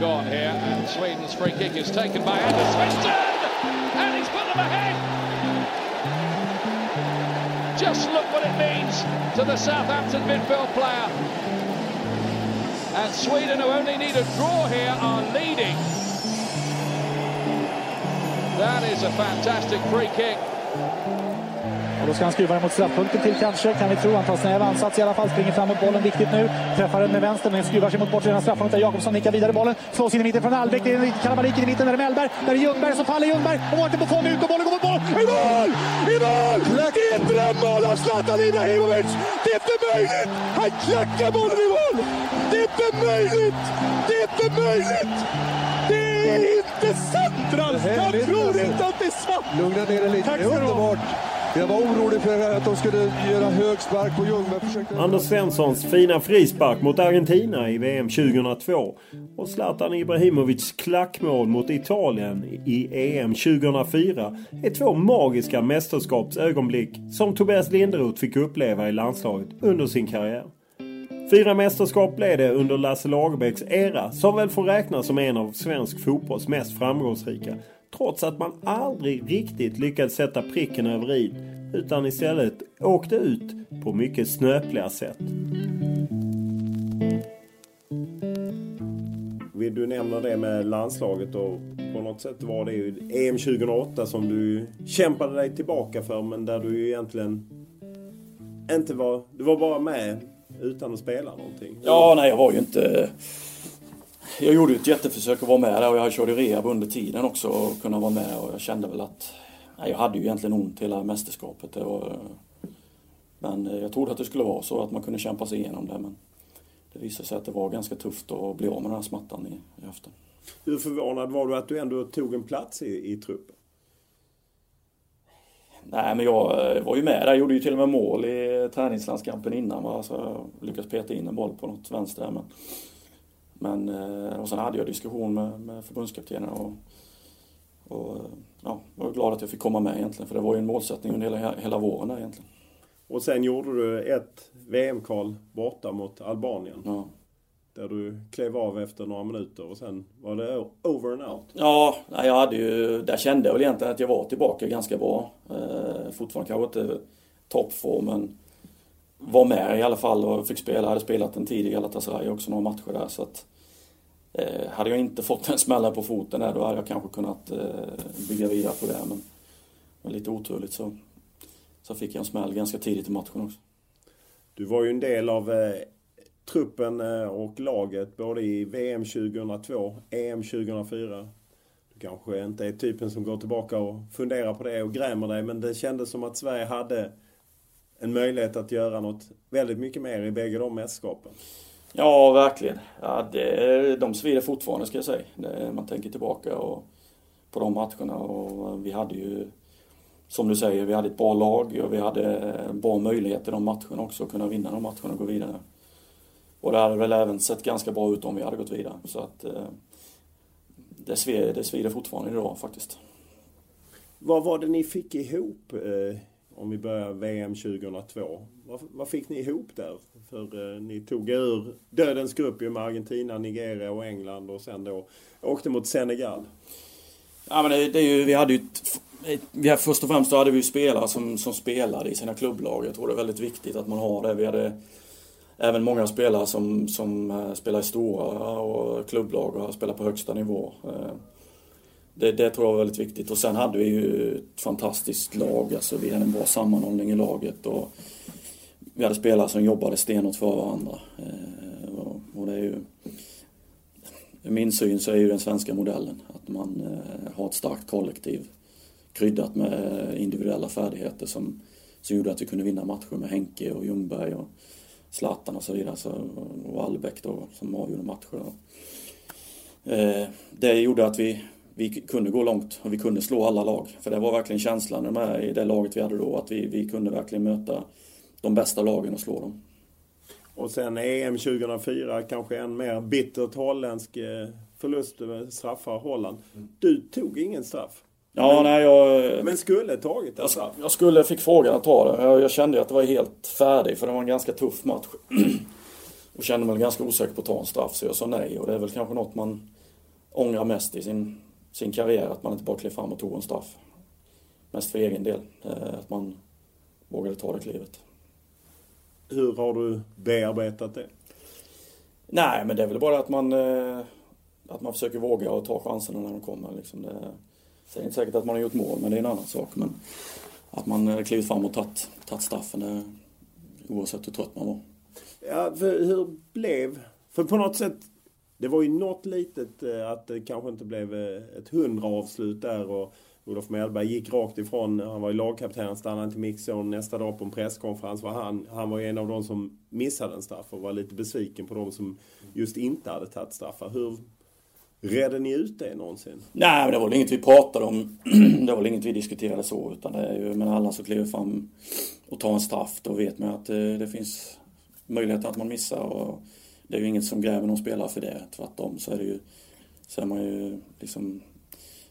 gone here, and Sweden's free kick is taken by Anders Svensson, and he's put them ahead. Just look what it means to the Southampton midfield player. And Sweden, who only need a draw here, are leading. That is a fantastic free kick. Och då ska han skruva den mot straffpunkten till kanske, kan vi tro. Han tar snäv ansats i alla fall, springer framåt bollen viktigt nu. Träffar den med vänster, men skruvar sig mot bortre straffpunkten. Jakobsson nickar vidare bollen, slås in i mitten från Albeck. Det är kalabalik i mitten, där är Mellberg, där är Ljungberg, så faller Ljungberg. Och Mårten Buffon ut och bollen går mot mål! I mål! I mål! Det är ett drömmål av Zlatan Ibrahimovic! Det är inte möjligt! Han klackar bollen i mål! Det är inte möjligt! Det är inte möjligt! Det är inte sant, Ralf! Jag tror inte att det är sant! Lugna ner dig lite, det är underbart. Jag var orolig för att de skulle göra högspark på Ljungberg. Försökte... Anders Svenssons fina frispark mot Argentina i VM 2002 och Zlatan Ibrahimovics klackmål mot Italien i EM 2004 är två magiska mästerskapsögonblick som Tobias Linderoth fick uppleva i landslaget under sin karriär. Fyra mästerskap blev det under Lasse Lagerbäcks era som väl får räknas som en av svensk fotbolls mest framgångsrika. Trots att man aldrig riktigt lyckades sätta pricken över i utan istället åkte ut på mycket snöpliga sätt. Vill du nämna det med landslaget och på något sätt var det ju EM 2008 som du kämpade dig tillbaka för men där du ju egentligen inte var... Du var bara med utan att spela någonting. Ja, nej jag var ju inte... Jag gjorde ett jätteförsök att vara med där och jag körde rehab under tiden också och kunna vara med och jag kände väl att... Nej, jag hade ju egentligen ont hela mästerskapet. Var, men jag trodde att det skulle vara så att man kunde kämpa sig igenom det men det visade sig att det var ganska tufft att bli av med den här smärtan i, i höften. Hur förvånad var du att du ändå tog en plats i, i truppen? Nej, men jag var ju med där. Jag gjorde ju till och med mål i träningslandskampen innan. Va? Så jag lyckades peta in en boll på något vänster. Men, men, och sen hade jag diskussion med, med förbundskaptenen och, och ja, var glad att jag fick komma med egentligen. För det var ju en målsättning under hela, hela våren egentligen. Och sen gjorde du ett VM-kval borta mot Albanien. Ja. Där du klev av efter några minuter och sen var det over and out. Ja, jag hade ju, där kände jag väl egentligen att jag var tillbaka ganska bra. Eh, fortfarande kanske inte toppform men var med i alla fall och fick spela. Jag hade spelat en tid i Galatasaray också, några matcher där. Så att, eh, hade jag inte fått en smälla på foten där, då hade jag kanske kunnat eh, bygga vidare på det. Men, men lite oturligt så, så fick jag en smäll ganska tidigt i matchen också. Du var ju en del av eh, truppen eh, och laget både i VM 2002, EM 2004. Du kanske inte är typen som går tillbaka och funderar på det och grämer dig, men det kändes som att Sverige hade en möjlighet att göra något väldigt mycket mer i bägge de mästerskapen. Ja, verkligen. Ja, det, de svider fortfarande ska jag säga. Det, man tänker tillbaka och, på de matcherna och vi hade ju som du säger, vi hade ett bra lag och vi hade bra möjligheter i de matcherna också att kunna vinna de matcherna och gå vidare. Och det hade väl även sett ganska bra ut om vi hade gått vidare. Så att eh, det, svider, det svider fortfarande idag faktiskt. Vad var det ni fick ihop eh, om vi börjar VM 2002? Vad, vad fick ni ihop där? För eh, ni tog er ur dödens grupp med Argentina, Nigeria och England och sen då åkte mot Senegal. Ja men det, det är ju, vi hade ju vi, först och främst så hade vi ju spelare som, som spelade i sina klubblag. Jag tror det är väldigt viktigt att man har det. Vi hade även många spelare som, som eh, spelar i stora och klubblag och spelar på högsta nivå. Eh, det, det tror jag var väldigt viktigt. Och sen hade vi ju ett fantastiskt lag. Alltså vi hade en bra sammanhållning i laget. Och vi hade spelare som jobbade stenhårt för varandra. Eh, och det är ju... I min syn så är ju den svenska modellen att man eh, har ett starkt kollektiv kryddat med individuella färdigheter som, som gjorde att vi kunde vinna matcher med Henke och Ljungberg och Zlatan och så vidare. Så, och Albeck då som avgjorde matcher. Eh, det gjorde att vi, vi kunde gå långt och vi kunde slå alla lag. För det var verkligen känslan med i det laget vi hade då att vi, vi kunde verkligen möta de bästa lagen och slå dem. Och sen EM 2004, kanske en mer bittert holländsk eh, förlust straffar Holland. Du tog ingen straff. Ja, men, nej, jag... Men skulle tagit det? Jag, jag skulle, fick frågan att ta det. Jag, jag kände att det var helt färdig för det var en ganska tuff match. och kände mig ganska osäker på att ta en straff så jag sa nej. Och det är väl kanske något man ångrar mest i sin, sin karriär. Att man inte bara klev fram och tog en straff. Mest för egen del. Eh, att man vågade ta det klivet. Hur har du bearbetat det? Nej, men det är väl bara att man, eh, att man försöker våga och ta chanserna när de kommer. Liksom det, Säger inte säkert att man har gjort mål, men det är en annan sak. Men att man klivit fram och tagit, tagit straffen, oavsett hur trött man var. Ja, för hur blev... För på något sätt, det var ju något litet eh, att det kanske inte blev eh, ett hundra avslut där och Olof Mellberg gick rakt ifrån, han var ju lagkapten, stannade inte mixzon. Nästa dag på en presskonferens var han, han var ju en av de som missade en straff och var lite besviken på de som just inte hade tagit straffar. Hur, Redde ni ut det någonsin? Nej, men det var väl inget vi pratade om. det var väl inget vi diskuterade så. Utan det är ju, men alla som kliver fram och tar en straff, då vet man att det, det finns möjlighet att man missar. Och det är ju inget som gräver någon spelare för det. Tvärtom så är det ju, så är man ju liksom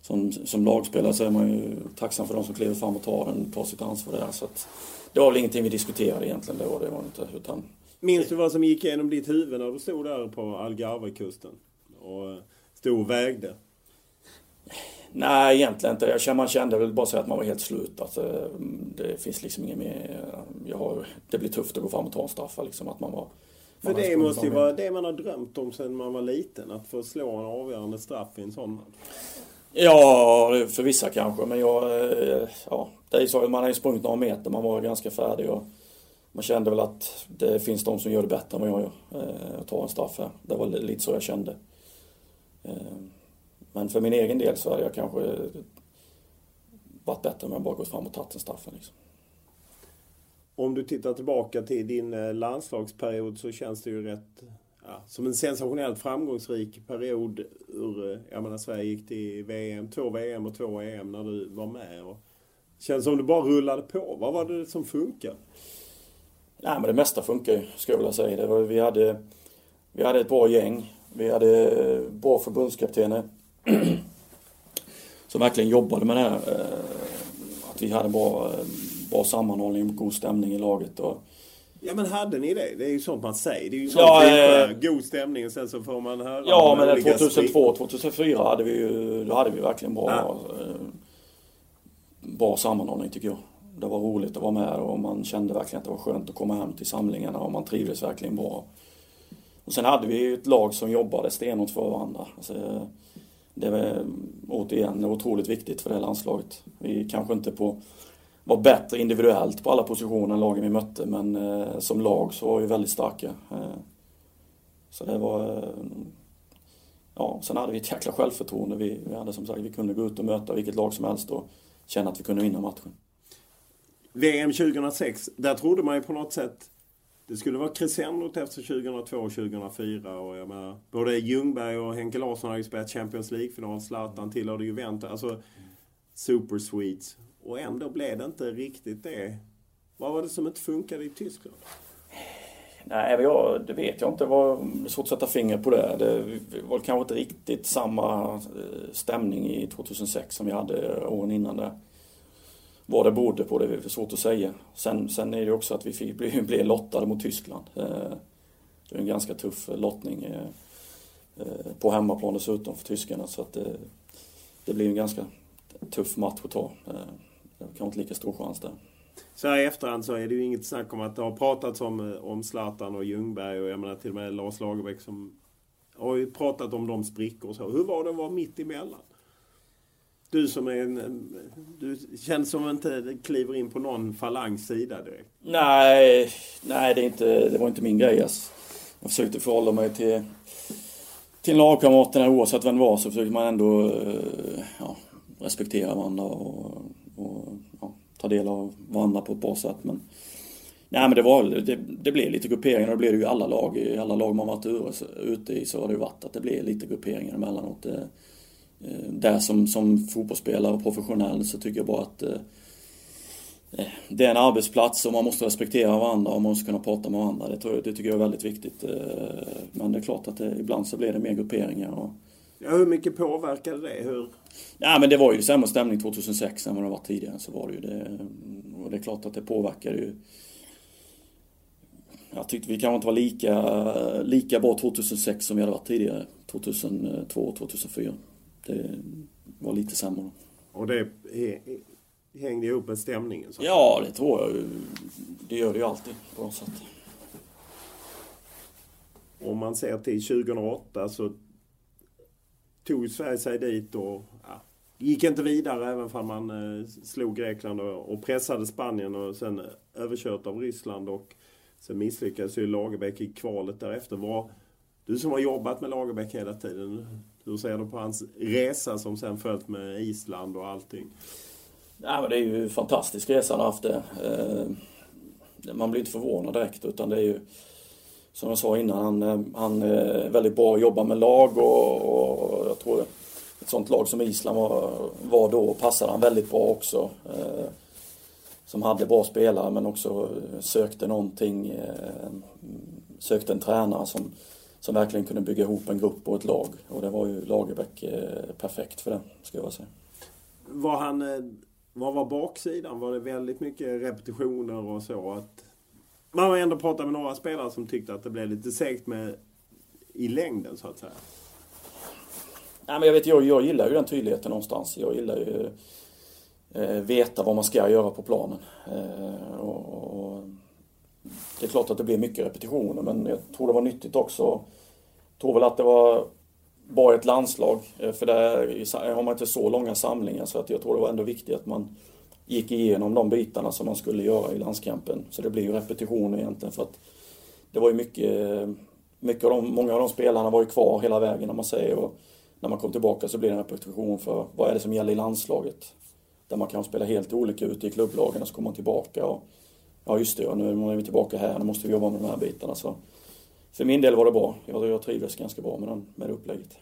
som, som lagspelare så är man ju tacksam för de som kliver fram och tar den, tar sitt ansvar där. Så att, det var väl ingenting vi diskuterade egentligen då. Det var inte, utan... Minns du vad som gick igenom ditt huvud när du stod där på Algarvekusten? Och stod och vägde? Nej, egentligen inte. Jag kände, man kände väl bara så att man var helt slut. Alltså, det finns liksom inget mer... Jag har, det blir tufft att gå fram och ta en straff. Liksom, att man var, För det måste ju vara det man har drömt om sedan man var liten. Att få slå en avgörande straff i en sån match. Ja, för vissa kanske. Men jag... Ja, det är så, man har ju sprungit några meter. Man var ganska färdig. Och man kände väl att det finns de som gör det bättre än vad jag gör. Att ta en straff här. Det var lite så jag kände. Eh, men för min egen del så hade jag kanske varit bättre om jag bara gått fram och tagit den straffen. Liksom. Om du tittar tillbaka till din eh, landslagsperiod så känns det ju rätt ja, som en sensationellt framgångsrik period. Ur, eh, jag menar Sverige gick till VM, två VM och två EM när du var med. Och känns som du bara rullade på. Vad var det som funkade? Nej men det mesta funkar ju, skulle jag vilja säga. Det var, vi, hade, vi hade ett bra gäng. Vi hade eh, bra förbundskaptener som verkligen jobbade med det här. Att vi hade bra, bra sammanhållning, god stämning i laget. Och, Ja men hade ni det? Det är ju sånt man säger. Det är ju sånt ja, eh, God stämning och sen så får man höra Ja men 2002, 2004 hade vi ju, då hade vi verkligen bra, ja. bra sammanhållning tycker jag. det var roligt att vara med och man kände verkligen att det var skönt att komma hem till samlingarna och man trivdes verkligen bra. Och sen hade vi ett lag som jobbade stenhårt för varandra. Alltså, det var återigen otroligt viktigt för det landslaget. Vi kanske inte på, var bättre individuellt på alla positioner än lagen vi mötte men eh, som lag så var vi väldigt starka. Eh, så det var... Eh, ja, sen hade vi ett jäkla självförtroende. Vi, vi hade som sagt, vi kunde gå ut och möta vilket lag som helst och känna att vi kunde vinna matchen. VM 2006, där trodde man ju på något sätt det skulle vara crescendot efter 2002 och 2004 och jag menar, både Ljungberg och Henke Larsson har ju spelat Champions League-final, Zlatan tillhörde Juventus, alltså Super sweet. Och ändå blev det inte riktigt det. Vad var det som inte funkade i Tyskland? Nej, jag, det vet jag inte. Det var svårt att sätta finger på det. Det var kanske inte riktigt samma eh, stämning i 2006 som vi hade åren innan det. Vad det berodde på det är svårt att säga. Sen, sen är det också att vi fick, blev, blev lottade mot Tyskland. Eh, det är en ganska tuff lottning eh, på hemmaplan dessutom för tyskarna. Så att det, det blir en ganska tuff match att ta. Det var kanske inte lika stor chans där. Så här i efterhand så är det ju inget snack om att det har pratats om, om Zlatan och Ljungberg och jag menar till och med Lars Lagerbäck som har ju pratat om de sprickor och så. Hur var det att vara mitt emellan? Du som är en... Du känns som att inte kliver in på någon falangs sida direkt. Nej, nej det, är inte, det var inte min grej. Alltså. Jag försökte förhålla mig till, till lagkamraterna oavsett vem det var så försökte man ändå eh, ja, respektera varandra och, och ja, ta del av varandra på ett bra sätt. Men, nej, men det, var, det, det blev lite grupperingar och det blev det ju i alla lag. I alla lag man varit ute i så har det ju varit att det blev lite grupperingar emellanåt. Det, Eh, där som, som fotbollsspelare och professionell så tycker jag bara att eh, eh, det är en arbetsplats och man måste respektera varandra och man måste kunna prata med varandra. Det, tror jag, det tycker jag är väldigt viktigt. Eh, men det är klart att det, ibland så blir det mer grupperingar. Och... Ja, hur mycket påverkade det? Hur... Ja, men det var ju sämre stämning 2006 än vad det var tidigare. Så var det ju det. Och det är klart att det påverkade ju. Jag tyckte vi kanske inte var lika, lika bra 2006 som vi hade varit tidigare. 2002 och 2004 det var lite sämre. Och det hängde ihop med stämningen? Så. Ja, det tror jag. Det gör det ju alltid på något sätt. Om man ser till 2008 så tog Sverige sig dit och ja, gick inte vidare även om man eh, slog Grekland och, och, pressade Spanien och sen överkört av Ryssland och sen misslyckades ju Lagerbäck i kvalet därefter. Var, du som har jobbat med Lagerbäck hela tiden, hur ser du på hans resa som sen följt med Island och allting? Ja, men det är ju en fantastisk resa han har haft det. Eh, man blir inte förvånad direkt utan det är ju som jag sa innan, han, eh, han är väldigt bra att jobba med lag och, och jag tror ett sånt lag som Island var, var då passade han väldigt bra också. Eh, som hade bra spelare men också sökte någonting, eh, sökte en tränare som som verkligen kunde bygga ihop en grupp och ett lag. Och det var ju Lagerbäck eh, perfekt för det, skulle jag säga. Var han, vad var baksidan? Var det väldigt mycket repetitioner och så? Att man har ändå pratat med några spelare som tyckte att det blev lite segt med i längden så att säga. Nej, men jag, vet, jag, jag gillar ju den tydligheten någonstans. Jag gillar ju eh, veta vad man ska göra på planen. Eh, och, och, det är klart att det blir mycket repetitioner men jag tror det var nyttigt också. Jag tror väl att det var bara ett landslag eh, för där har man inte så långa samlingar så att jag tror det var ändå viktigt att man gick igenom de bitarna som man skulle göra i landskampen. Så det blir ju repetitioner egentligen för att det var ju mycket, mycket av de, många av de spelarna var ju kvar hela vägen om man säger och när man kom tillbaka så blir det en repetition för vad är det som gäller i landslaget. Där man kan spela helt olika ute i klubblagen och så kommer man tillbaka och ja just det, nu är vi tillbaka här, nu måste vi jobba med de här bitarna. Så för min del var det bra. Jag, jag trivdes ganska bra med, den, med det upplägget.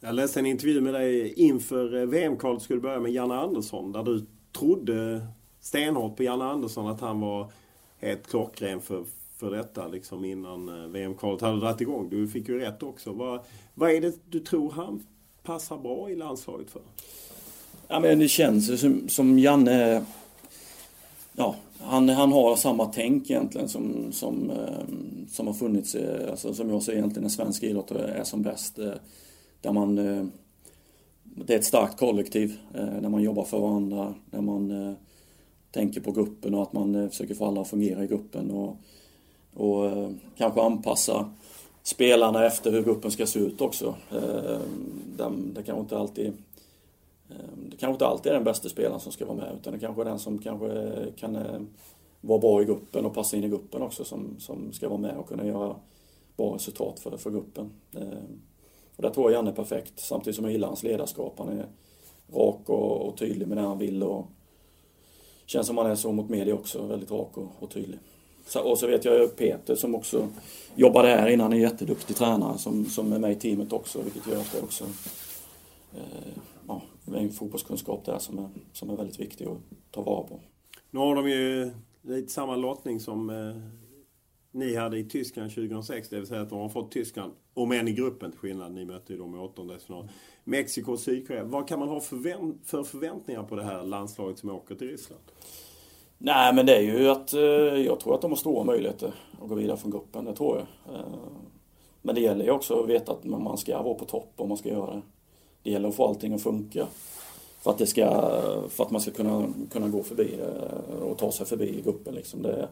Jag läste en intervju med dig inför VM-kvalet skulle börja med Janne Andersson där du trodde stenhårt på Janne Andersson att han var helt klockren för, för detta liksom innan eh, VM-kvalet hade dragit igång. Du fick ju rätt också. Vad, vad är det du tror han passar bra i landslaget för? Ja, men det känns som, som Janne ja, han, han har samma tänk egentligen som, som, eh, som har funnits, eh, alltså, som jag ser egentligen när svensk idrott är som bäst. Där man, det är ett starkt kollektiv, eh, där man jobbar för varandra, där man eh, tänker på gruppen och att man eh, försöker få alla att fungera i gruppen och, och kanske anpassa spelarna efter hur gruppen ska se ut också. Det kanske inte alltid det kanske inte alltid är den bästa spelaren som ska vara med utan det kanske är den som kanske kan vara bra i gruppen och passa in i gruppen också som, som ska vara med och kunna göra bra resultat för, för gruppen. Och där tror jag Janne är perfekt samtidigt som jag gillar hans ledarskap. Han är rak och, och tydlig med det han vill och känns som han är så mot media också, väldigt rak och, och tydlig. Så, och så vet jag Peter som också jobbade här innan, är en jätteduktig tränare som, som är med i teamet också vilket gör att det också eh, ja, en fotbollskunskap där som är, som är väldigt viktig att ta vara på. Nu har de ju lite samma lottning som eh, ni hade i Tyskland 2006. Det vill säga att de har fått Tyskland, om än i gruppen till skillnad. Ni mötte ju dem i åttondelsfinal. Mexiko och Sydkorea. Vad kan man ha förvänt för förväntningar på det här landslaget som åker till Ryssland? Nej men det är ju att eh, jag tror att de har stora möjligheter att gå vidare från gruppen. Det tror jag. Eh, men det gäller ju också att veta att man ska vara på topp om man ska göra det. Det gäller att få allting att funka. För att, det ska, för att man ska kunna, kunna gå förbi eh, och ta sig förbi gruppen. Liksom. Det,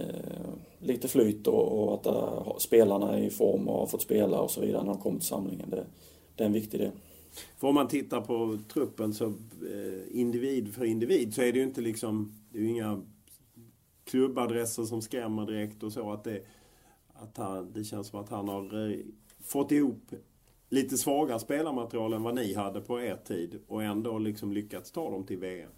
Eh, lite flyt och, och att uh, spelarna är i form och har fått spela och så vidare när de kommer till samlingen. Det, det är en viktig del. För om man tittar på truppen så eh, individ för individ så är det ju inte liksom, det är ju inga klubbadresser som skrämmer direkt och så. Att det, att han, det känns som att han har eh, fått ihop lite svagare spelarmaterial än vad ni hade på er tid och ändå liksom lyckats ta dem till VM.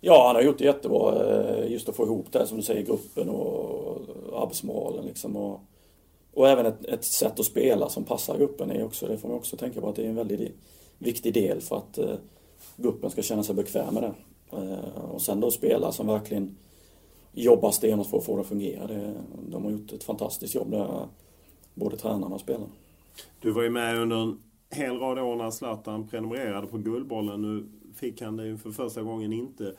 Ja, han har gjort det jättebra eh, just att få ihop det som du säger, gruppen och arbetsmoralen liksom. Och, och även ett, ett, sätt att spela som passar gruppen är också, det får man också tänka på att det är en väldigt viktig del för att eh, gruppen ska känna sig bekväm med det. Eh, och sen då spela som verkligen jobbar stenhårt för att få det att fungera. Det, de har gjort ett fantastiskt jobb där, både tränarna och spelarna. Du var ju med under en hel rad år när Zlatan prenumererade på Guldbollen. Nu fick han det ju för första gången inte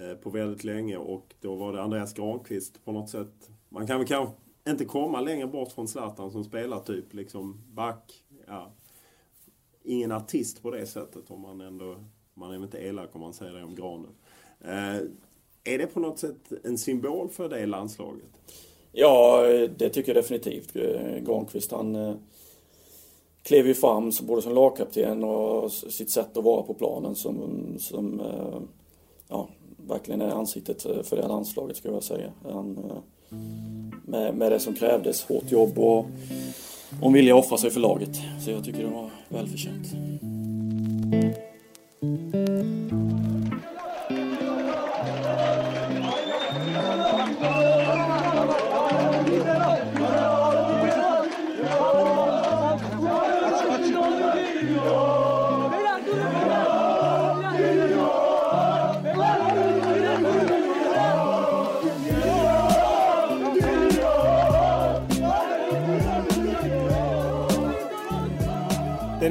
eh, på väldigt länge och då var det Andreas Granqvist på något sätt. Man kan väl kanske inte komma längre bort från Zlatan som spelar typ liksom back. Ja. Ingen artist på det sättet om man ändå, man är väl inte elak om man säger det om Granen. Eh, är det på något sätt en symbol för det landslaget? Ja, det tycker jag definitivt. Eh, Granqvist han eh, klev ju fram både som lagkapten och sitt sätt att vara på planen som, som eh, ja, verkligen är ansiktet eh, för det landslaget skulle jag säga. Han, eh, med, med det som krävdes, hårt jobb och en vilja offra sig för laget. Så jag tycker det var välförtjänt.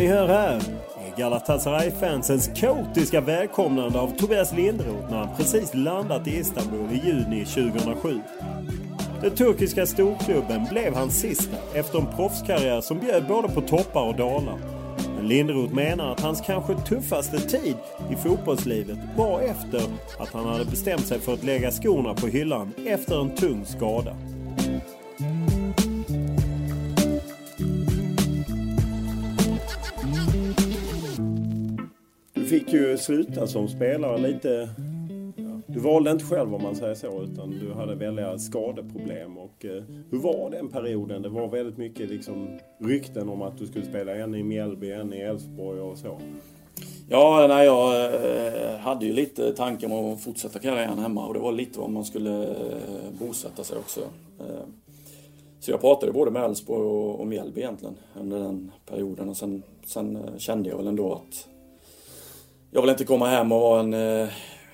Ni hör här är Galatasaray-fansens kaotiska välkomnande av Tobias Lindroth när han precis landat i Istanbul i juni 2007. Den turkiska storklubben blev hans sista efter en proffskarriär som bjöd både på toppar och dalar. Men Lindroth menar att hans kanske tuffaste tid i fotbollslivet var efter att han hade bestämt sig för att lägga skorna på hyllan efter en tung skada. Fick ju sluta som spelare lite... Du valde inte själv om man säger så utan du hade väldiga skadeproblem. Och, eh, hur var den perioden? Det var väldigt mycket liksom, rykten om att du skulle spela en i Mjällby, en i Elfsborg och så. Ja, nej, jag eh, hade ju lite tankar om att fortsätta karriären hemma och det var lite om man skulle eh, bosätta sig också. Eh, så jag pratade både med Elfsborg och, och Mjällby egentligen under den perioden och sen, sen eh, kände jag väl ändå att jag vill inte komma hem och vara en, eh,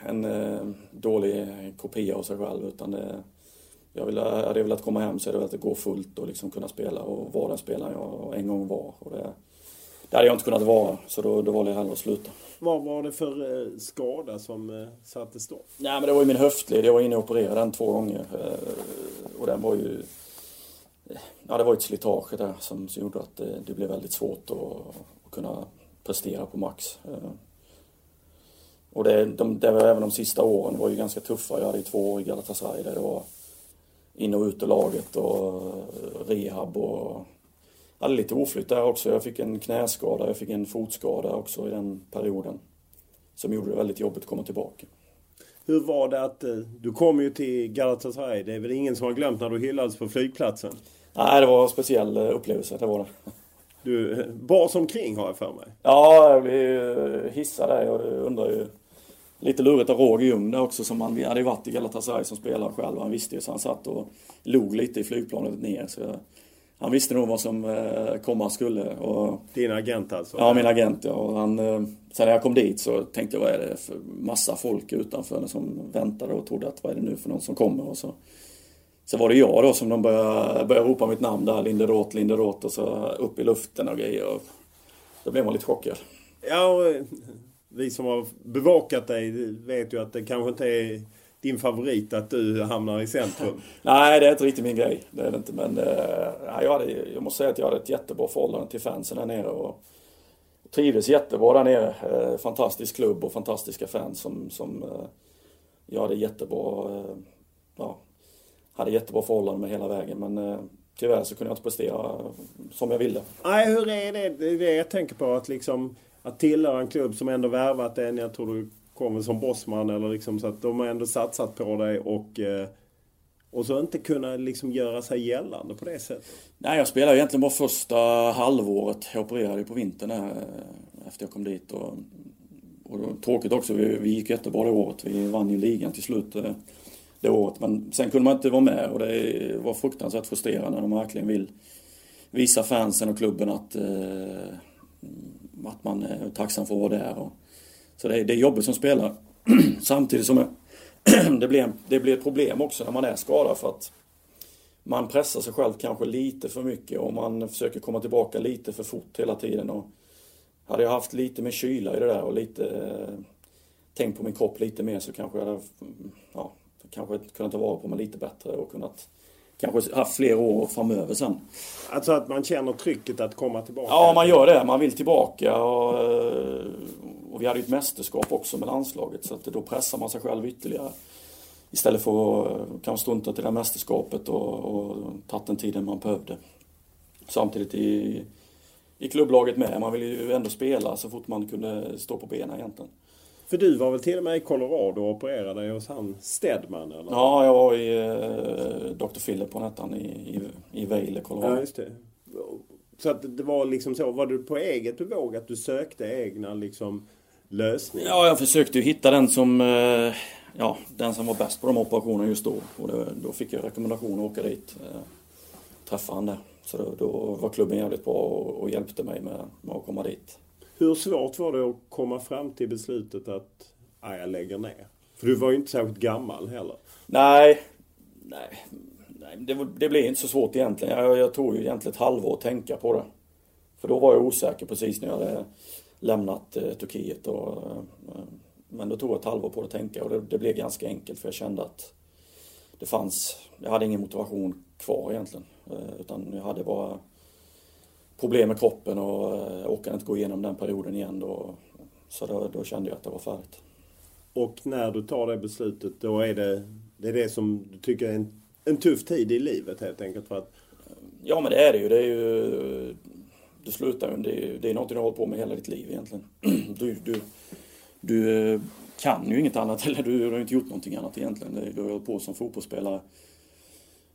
en eh, dålig kopia av sig själv utan det, jag vill, hade jag velat komma hem så är det väl att gå fullt och liksom kunna spela och vara den spelaren jag en gång var. Och det, det hade jag inte kunnat vara så då, då valde jag hellre att sluta. Vad var det för eh, skada som satte stopp? Nej men det var ju min höftled. Jag var inne och opererade den två gånger. Och den var ju... Ja det var ett slitage där som, som gjorde att det, det blev väldigt svårt att, att kunna prestera på max. Och det, de, det var även de sista åren var ju ganska tuffa. Jag hade ju två år i Galatasaray där det var in och ut ur laget och rehab och jag hade lite oflytt där också. Jag fick en knäskada, jag fick en fotskada också i den perioden. Som gjorde det väldigt jobbigt att komma tillbaka. Hur var det att, eh, du kom ju till Galatasaray. Det är väl ingen som har glömt när du hyllades på flygplatsen? Nej, det var en speciell eh, upplevelse, det var det. Du bars omkring har jag för mig. Ja, jag blev hissad där. Jag undrar ju lite lurigt av Roger Ljung där också som han hade varit i Galatasaray som spelare själv. Han visste ju så han satt och log lite i flygplanet ner. Så han visste nog vad som eh, komma skulle. Och, Din agent alltså? Ja, min agent ja. Och han, eh, sen när jag kom dit så tänkte jag vad är det för massa folk utanför som väntade och trodde att vad är det nu för någon som kommer. Och så, så var det jag då som de började, började ropa mitt namn där, Linderoth, Linderoth och så upp i luften och grejer. Och då blev man lite chockad. Ja, och vi som har bevakat dig vet ju att det kanske inte är din favorit att du hamnar i centrum. Nej, det är inte riktigt min grej. Det är det inte. Men äh, jag, hade, jag måste säga att jag hade ett jättebra förhållande till fansen där nere. Och trivdes jättebra där nere. Eh, fantastisk klubb och fantastiska fans som, som eh, jag hade jättebra, eh, ja, hade jättebra förhållande med hela vägen. Men eh, tyvärr så kunde jag inte prestera som jag ville. Nej, hur är det? Det är det jag tänker på. Att liksom att tillhöra en klubb som ändå värvat en. Jag tror du kommer som bossman eller liksom så att de har ändå satsat på dig och eh, och så inte kunna liksom göra sig gällande på det sättet. Nej, jag spelade egentligen bara första halvåret. Jag opererade på vintern här, eh, efter jag kom dit. Och, och tråkigt också, vi, vi gick jättebra det året. Vi vann ju ligan till slut eh, det året. Men sen kunde man inte vara med och det var fruktansvärt frustrerande när man verkligen vill visa fansen och klubben att, eh, att man är tacksam för att vara där. Och, så det är, det är jobbigt som spelare. Samtidigt som det blir, det blir ett problem också när man är skadad för att man pressar sig själv kanske lite för mycket och man försöker komma tillbaka lite för fort hela tiden. Och hade jag haft lite mer kyla i det där och lite eh, tänkt på min kropp lite mer så kanske jag hade ja, kanske kunnat ta vara på mig lite bättre och kunnat kanske haft fler år framöver sen. Alltså att man känner trycket att komma tillbaka? Ja, man gör det. Man vill tillbaka. Och, eh, och vi hade ju ett mästerskap också med landslaget så att då pressar man sig själv ytterligare. Istället för att kanske strunta till det här mästerskapet och, och tagit den tiden man behövde. Samtidigt i, i klubblaget med. Man vill ju ändå spela så fort man kunde stå på benen egentligen. För du var väl till och med i Colorado och opererade dig hos han Stedman? Eller? Ja, jag var i eh, Dr. Philip på nättan i, i, i Vail, Colorado. Ja, just det. Så att det var liksom så, var du på eget bevåg att du sökte egna liksom lösningar? Ja, jag försökte ju hitta den som, eh, ja, den som var bäst på de operationerna just då. Och det, då fick jag rekommendation att åka dit. Eh, träffa han där. Så då, då var klubben jävligt bra och, och hjälpte mig med, med att komma dit. Hur svårt var det att komma fram till beslutet att ah, jag lägger ner? För du var ju inte särskilt gammal heller. Nej, nej, nej det, det blev inte så svårt egentligen. Jag, jag tog ju egentligen ett halvår att tänka på det. För då var jag osäker precis när jag hade lämnat eh, Turkiet. Och, eh, men då tog jag ett halvår på att tänka och det, det, blev ganska enkelt för jag kände att det fanns, jag hade ingen motivation kvar egentligen. Eh, utan jag hade bara problem med kroppen och eh, orkade inte gå igenom den perioden igen då. Så då, då, kände jag att det var färdigt. Och när du tar det beslutet då är det det, är det som du tycker är en, en tuff tid i livet helt enkelt? För att... Ja men det är det ju. Det är ju du slutar ju, det är, det är något du har hållit på med hela ditt liv egentligen. Du, du, du eh, kan ju inget annat eller du har inte gjort någonting annat egentligen. Du har hållit på som fotbollsspelare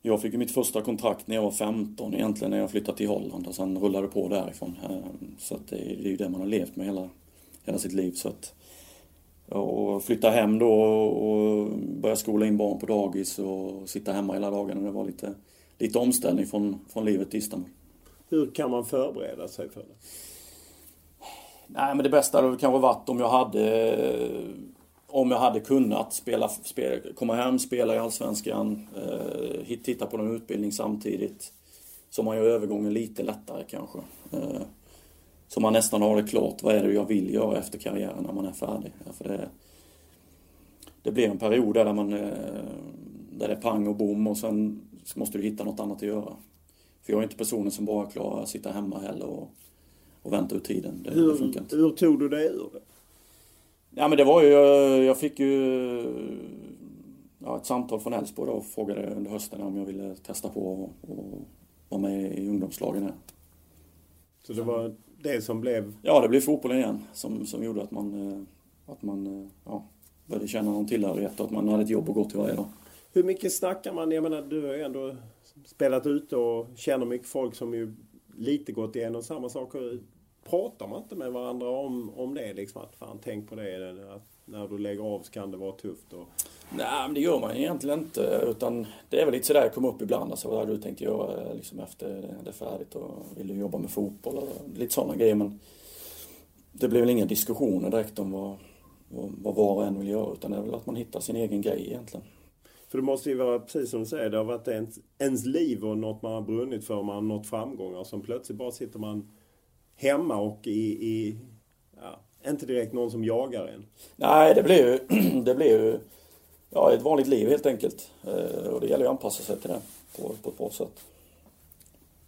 jag fick mitt första kontrakt när jag var 15 egentligen när jag flyttade till Holland och sen rullade på därifrån. Eh, så att det, är ju det man har levt med hela, hela sitt liv. Så att, och flytta hem då och börja skola in barn på dagis och sitta hemma hela dagarna. Det var lite, lite omställning från, från livet till Istanbul. Hur kan man förbereda sig för det? Nej men det bästa hade kanske varit om jag hade om jag hade kunnat spela, spela, komma hem, spela i Allsvenskan, eh, titta på någon utbildning samtidigt. Så man gör övergången lite lättare kanske. Eh, så man nästan har det klart, vad är det jag vill göra efter karriären när man är färdig. För det, det blir en period där, man, eh, där det är pang och bom och sen måste du hitta något annat att göra. För jag är inte personen som bara klarar att sitta hemma heller och, och vänta ut tiden. Det, hur, det funkar inte. Hur tog du dig ur det? Ja men det var ju, jag fick ju ja, ett samtal från Elfsborg och frågade under hösten om jag ville testa på och vara med i ungdomslagen här. Så det var det som blev? Ja, det blev fotbollen igen som, som gjorde att man, eh, att man eh, ja, började känna någon tillhörighet och att man hade ett jobb att gå till varje dag. Hur mycket snackar man? Jag menar, du har ju ändå spelat ute och känner mycket folk som ju lite gått igenom samma saker. Pratar man inte med varandra om, om det? Liksom att fan, tänk på det. Att när du lägger av så kan det vara tufft. Och... Nej, men det gör man egentligen inte. Utan det är väl lite sådär, jag kom upp ibland. Alltså, vad hade du tänkt göra liksom, efter det är färdigt? Och vill du jobba med fotboll? Och lite sådana grejer. Men det blir väl inga diskussioner direkt om vad, vad, vad var och en vill göra. Utan det är väl att man hittar sin egen grej egentligen. För det måste ju vara precis som du säger, det har varit ens, ens liv och något man har brunnit för, man har nått framgångar. Som plötsligt bara sitter man hemma och i, i ja, inte direkt någon som jagar en. Nej, det blir ju, det blir ju ja, ett vanligt liv helt enkelt. Eh, och det gäller ju att anpassa sig till det på, på ett bra sätt.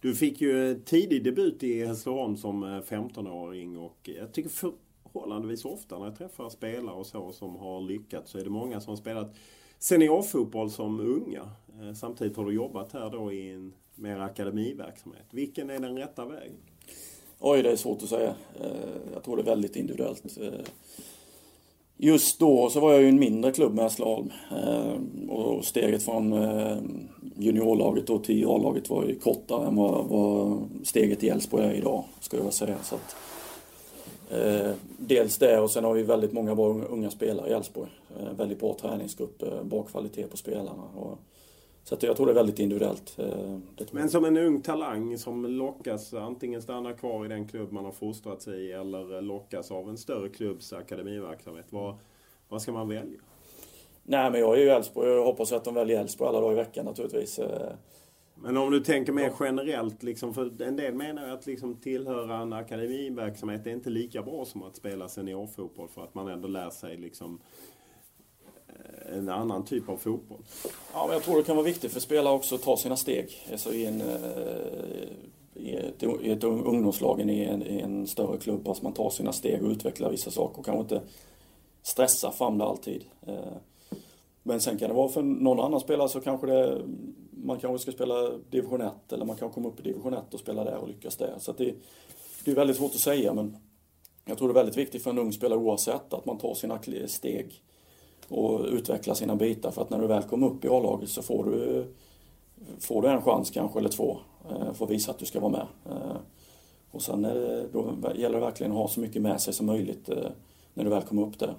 Du fick ju tidig debut i Hässleholm som 15-åring eh, och jag tycker förhållandevis ofta när jag träffar spelare och så som har lyckats så är det många som har spelat seniorfotboll som unga. Eh, samtidigt har du jobbat här då i en mer akademiverksamhet. Vilken är den rätta vägen? Oj, det är svårt att säga. Eh, jag tror det är väldigt individuellt. Eh, just då så var jag ju en mindre klubb med Hässleholm. Och steget från eh, juniorlaget då till A-laget var ju kortare än vad steget i Elfsborg är idag, skulle jag säga. Så att, dels det och sen har vi väldigt många bra unga spelare i Elfsborg. Väldigt bra träningsgrupp, bra kvalitet på spelarna. Och, så att jag tror det är väldigt individuellt. Eh, Men som en ung talang som lockas antingen stanna kvar i den klubb man har fostrat sig i eller lockas av en större klubbs akademiverksamhet. Vad, vad ska man välja? Nej men jag är ju Elfsborg och jag hoppas att de väljer Elfsborg alla dagar i veckan naturligtvis. Eh, men om du tänker mer generellt, liksom, för en del menar ju att liksom tillhöra en akademiverksamhet är inte lika bra som att spela seniorfotboll för att man ändå lär sig liksom eh, en annan typ av fotboll. Ja, men jag tror det kan vara viktigt för spelare också att ta sina steg alltså i, en, eh, i, ett, i ett ungdomslag i en, i en större klubb. Alltså man tar sina steg och utvecklar vissa saker och kanske inte stressa fram det alltid. Eh, men sen kan det vara för någon annan spelare så kanske det man kanske ska spela division 1 eller man kan komma upp i division 1 och spela där och lyckas där. Så det, det är väldigt svårt att säga men jag tror det är väldigt viktigt för en ung spelare oavsett att man tar sina steg och utveckla sina bitar för att när du väl kommer upp i A-laget så får du, får du en chans kanske eller två eh, för att visa att du ska vara med. Eh, och sen är det, då gäller det verkligen att ha så mycket med sig som möjligt eh, när du väl kommer upp där.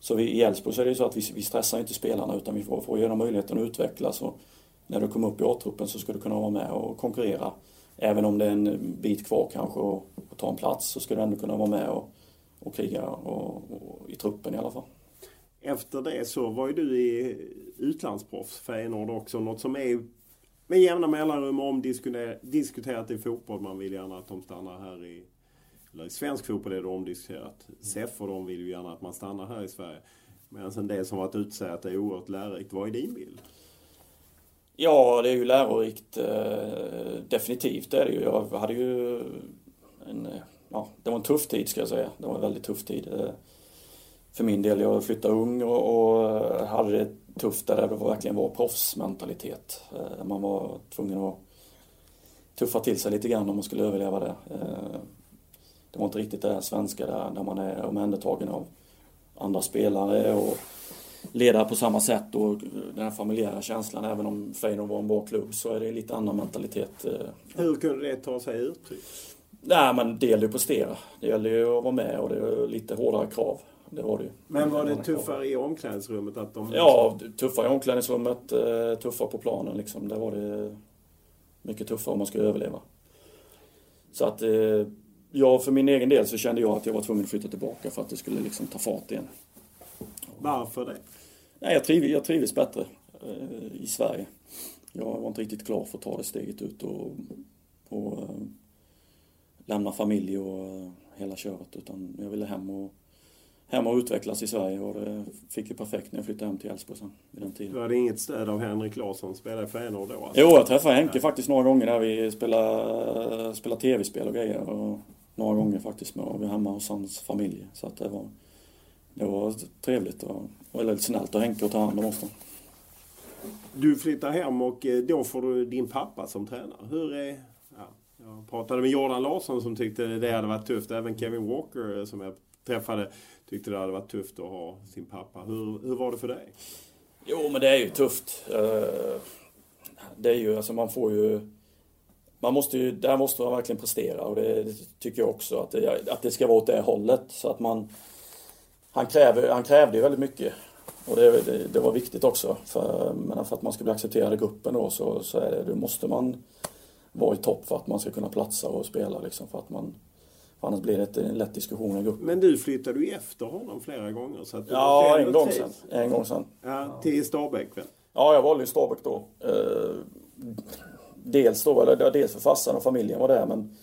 Så vi, i Elfsborg så är det ju så att vi, vi stressar inte spelarna utan vi får, får ge dem möjligheten att utvecklas. Och när du kommer upp i A-truppen så ska du kunna vara med och konkurrera. Även om det är en bit kvar kanske och, och ta en plats så ska du ändå kunna vara med och, och kriga och, och, i truppen i alla fall. Efter det så var ju du i utlandsproffs, Feyenoord också. Något som är med jämna mellanrum omdiskuterat i fotboll. Man vill gärna att de stannar här i eller i svensk fotboll är det omdiskuterat. SEF och de vill ju gärna att man stannar här i Sverige. Medan en del som varit säger att det är oerhört lärorikt. Vad är din bild? Ja, det är ju lärorikt. Eh, definitivt är det ju. Jag hade ju en, ja, det var en tuff tid ska jag säga. Det var en väldigt tuff tid. Eh, för min del, jag flyttade ung och, och hade det tufft där det verkligen var proffsmentalitet. Eh, man var tvungen att tuffa till sig lite grann om man skulle överleva det det var inte riktigt det svenska där, där man är omhändertagen av andra spelare och ledare på samma sätt och den här familjära känslan. Även om Feyenoord var en bra klubb så är det lite annan mentalitet. Eh. Hur kunde det ta sig uttryck? Nej men det gäller ju att prestera. Det gäller ju att vara med och det är lite hårdare krav. Det var det ju. Men var det tuffare i omklädningsrummet? Att de ja, tuffare i omklädningsrummet, eh, tuffare på planen liksom. Där var det mycket tuffare om man skulle överleva. Så att eh, ja, för min egen del så kände jag att jag var tvungen att flytta tillbaka för att det skulle liksom ta fart igen. Varför det? Nej, jag, triv, jag trivdes bättre eh, i Sverige. Jag var inte riktigt klar för att ta det steget ut och, och lämna familj och hela köret. Utan jag ville hem och, hem och utvecklas i Sverige och det fick ju perfekt när jag flyttade hem till Älvsborg sen vid den tiden. Du hade inget stöd av Henrik Larsson, spelade i Feyenoord då? Alltså. Jo, jag träffade Henke faktiskt några gånger där vi spelade, spelade tv-spel och grejer. Och några gånger faktiskt med och vi hemma hos hans familj. Så att det var, det var trevligt och väldigt snällt av Henke att ta hand om oss. Då. Du flyttar hem och eh, då får du din pappa som tränare. Hur är... Ja, jag pratade med Jordan Larsson som tyckte det hade varit tufft. Även Kevin Walker eh, som jag träffade tyckte det hade varit tufft att ha sin pappa. Hur, hur var det för dig? Jo, men det är ju tufft. Eh, det är ju, alltså man får ju... Man måste ju, där måste man verkligen prestera och det, det tycker jag också att det, att det ska vara åt det hållet. Så att man... Han, kräver, han krävde ju väldigt mycket. Och det, det, det var viktigt också. För, men för att man ska bli accepterad i gruppen då så, så är det, då måste man vara i topp för att man ska kunna platsa och spela liksom. För att man, annars blir det en lätt diskussion i gruppen. Men du flyttade ju efter honom flera gånger. Så att ja, en gång sen. En gång sen. Ja, till Stabäck väl? Ja, jag valde ju Stabäck då. Eh, dels då, eller dels för farsan och familjen var där men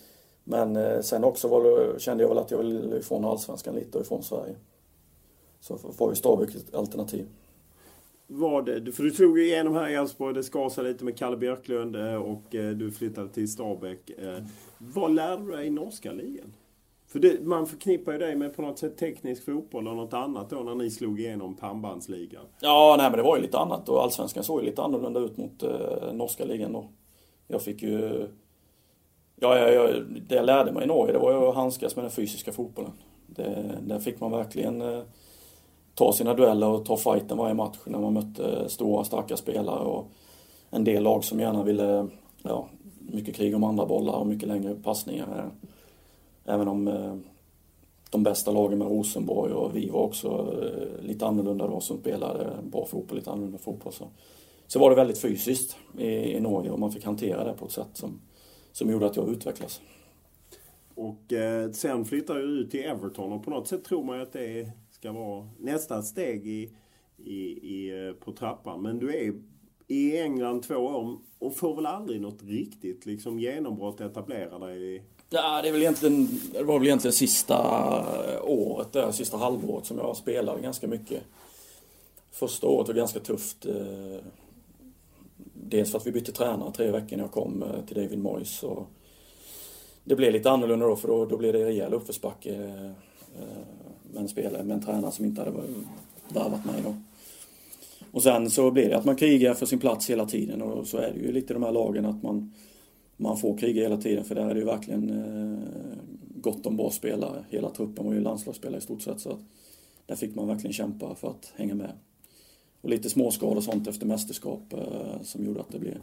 men eh, sen också var, kände jag väl att jag ville ifrån Allsvenskan lite och ifrån Sverige. Så var ju Stabäck ett alternativ. Var det, för du slog ju igenom här i Elfsborg, det sig lite med Kalle Björklund eh, och du flyttade till Stabäck. Vad lärde du dig i norska ligan? För det, man förknippar ju dig med på något sätt teknisk fotboll och något annat då när ni slog igenom pannbandsligan. Ja, nej men det var ju lite annat och allsvenskan såg ju lite annorlunda ut mot eh, norska ligan då. Jag fick ju... Ja, jag, jag, det jag lärde mig i Norge det var ju att handskas med den fysiska fotbollen. Det, där fick man verkligen eh, ta sina dueller och ta fighten varje match när man mötte stora starka spelare och en del lag som gärna ville, ja, mycket krig om andra bollar och mycket längre passningar. Även om eh, de bästa lagen med Rosenborg och vi var också eh, lite annorlunda då som spelade eh, bra fotboll, lite annorlunda fotboll. Så, så var det väldigt fysiskt i, i Norge och man fick hantera det på ett sätt som, som gjorde att jag utvecklades. Och eh, sen flyttar du ut till Everton och på något sätt tror man ju att det ska vara nästa steg i, i, i, på trappan. Men du är i England två år och får väl aldrig något riktigt liksom genombrott etablera dig Ja, det, är väl egentligen, det var väl egentligen sista eh, året, där, sista halvåret som jag spelade ganska mycket. Första året var ganska tufft. Eh, dels för att vi bytte tränare tre veckor när jag kom eh, till David Moyes. Och det blev lite annorlunda då för då, då blev det rejäl uppförsbacke med en spelare, med en tränare som inte hade värvat mig då. Och sen så blir det att man krigar för sin plats hela tiden och så är det ju lite i de här lagen att man man får kriga hela tiden för där är det ju verkligen eh, gott om bra spelare. Hela truppen var ju landslagsspelare i stort sett så att där fick man verkligen kämpa för att hänga med. Och lite småskador och sånt efter mästerskap eh, som gjorde att det blev,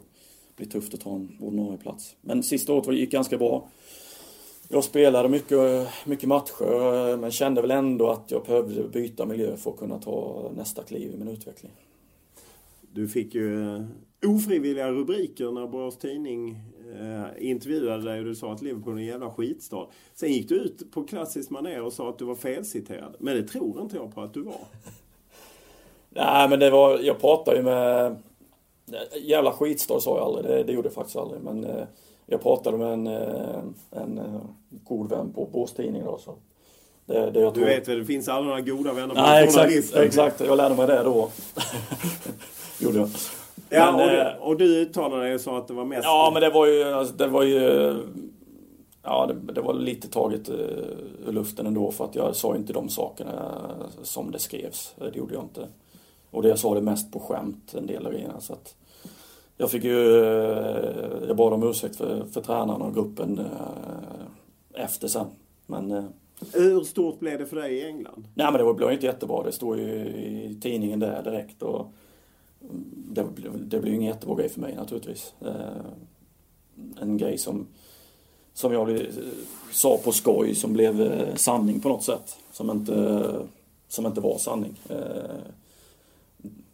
blev tufft att ta en ordinarie plats. Men sista året gick ganska bra. Jag spelade mycket, eh, mycket matcher eh, men kände väl ändå att jag behövde byta miljö för att kunna ta nästa kliv i min utveckling. Du fick ju eh, ofrivilliga rubriker när Borås Tidning eh, intervjuade dig och du sa att Liverpool är en jävla skitstad. Sen gick du ut på klassiskt manér och sa att du var felciterad. Men det tror inte jag på att du var. Nej men det var, jag pratade ju med Jävla skitstad sa jag aldrig, det, det gjorde jag faktiskt aldrig. Men eh, jag pratade med en, eh, en, en god vän på Borås Tidning då. Så det, det du vet väl, det finns aldrig några goda vänner på Nej exakt, exakt, jag lärde mig det då. gjorde jag. Ja, men, och, du, och du uttalade dig och sa att det var mest... Ja, men det var ju... Alltså, det var ju ja, det, det, var lite taget uh, ur luften ändå för att jag sa inte de sakerna som det skrevs. Det gjorde jag inte. Och det jag sa det mest på skämt en del av grejerna. Så att jag fick ju... Uh, jag bad om ursäkt för, för tränarna och gruppen efter sen. Men... Hur stort blev det för dig i England? Nej men det blev inte jättebra. Det stod ju i tidningen där direkt. Och, det, det ju ingen jättebra grej för mig naturligtvis. Eh, en grej som, som jag sa på skoj som blev eh, sanning på något sätt. Som inte, som inte var sanning. Eh,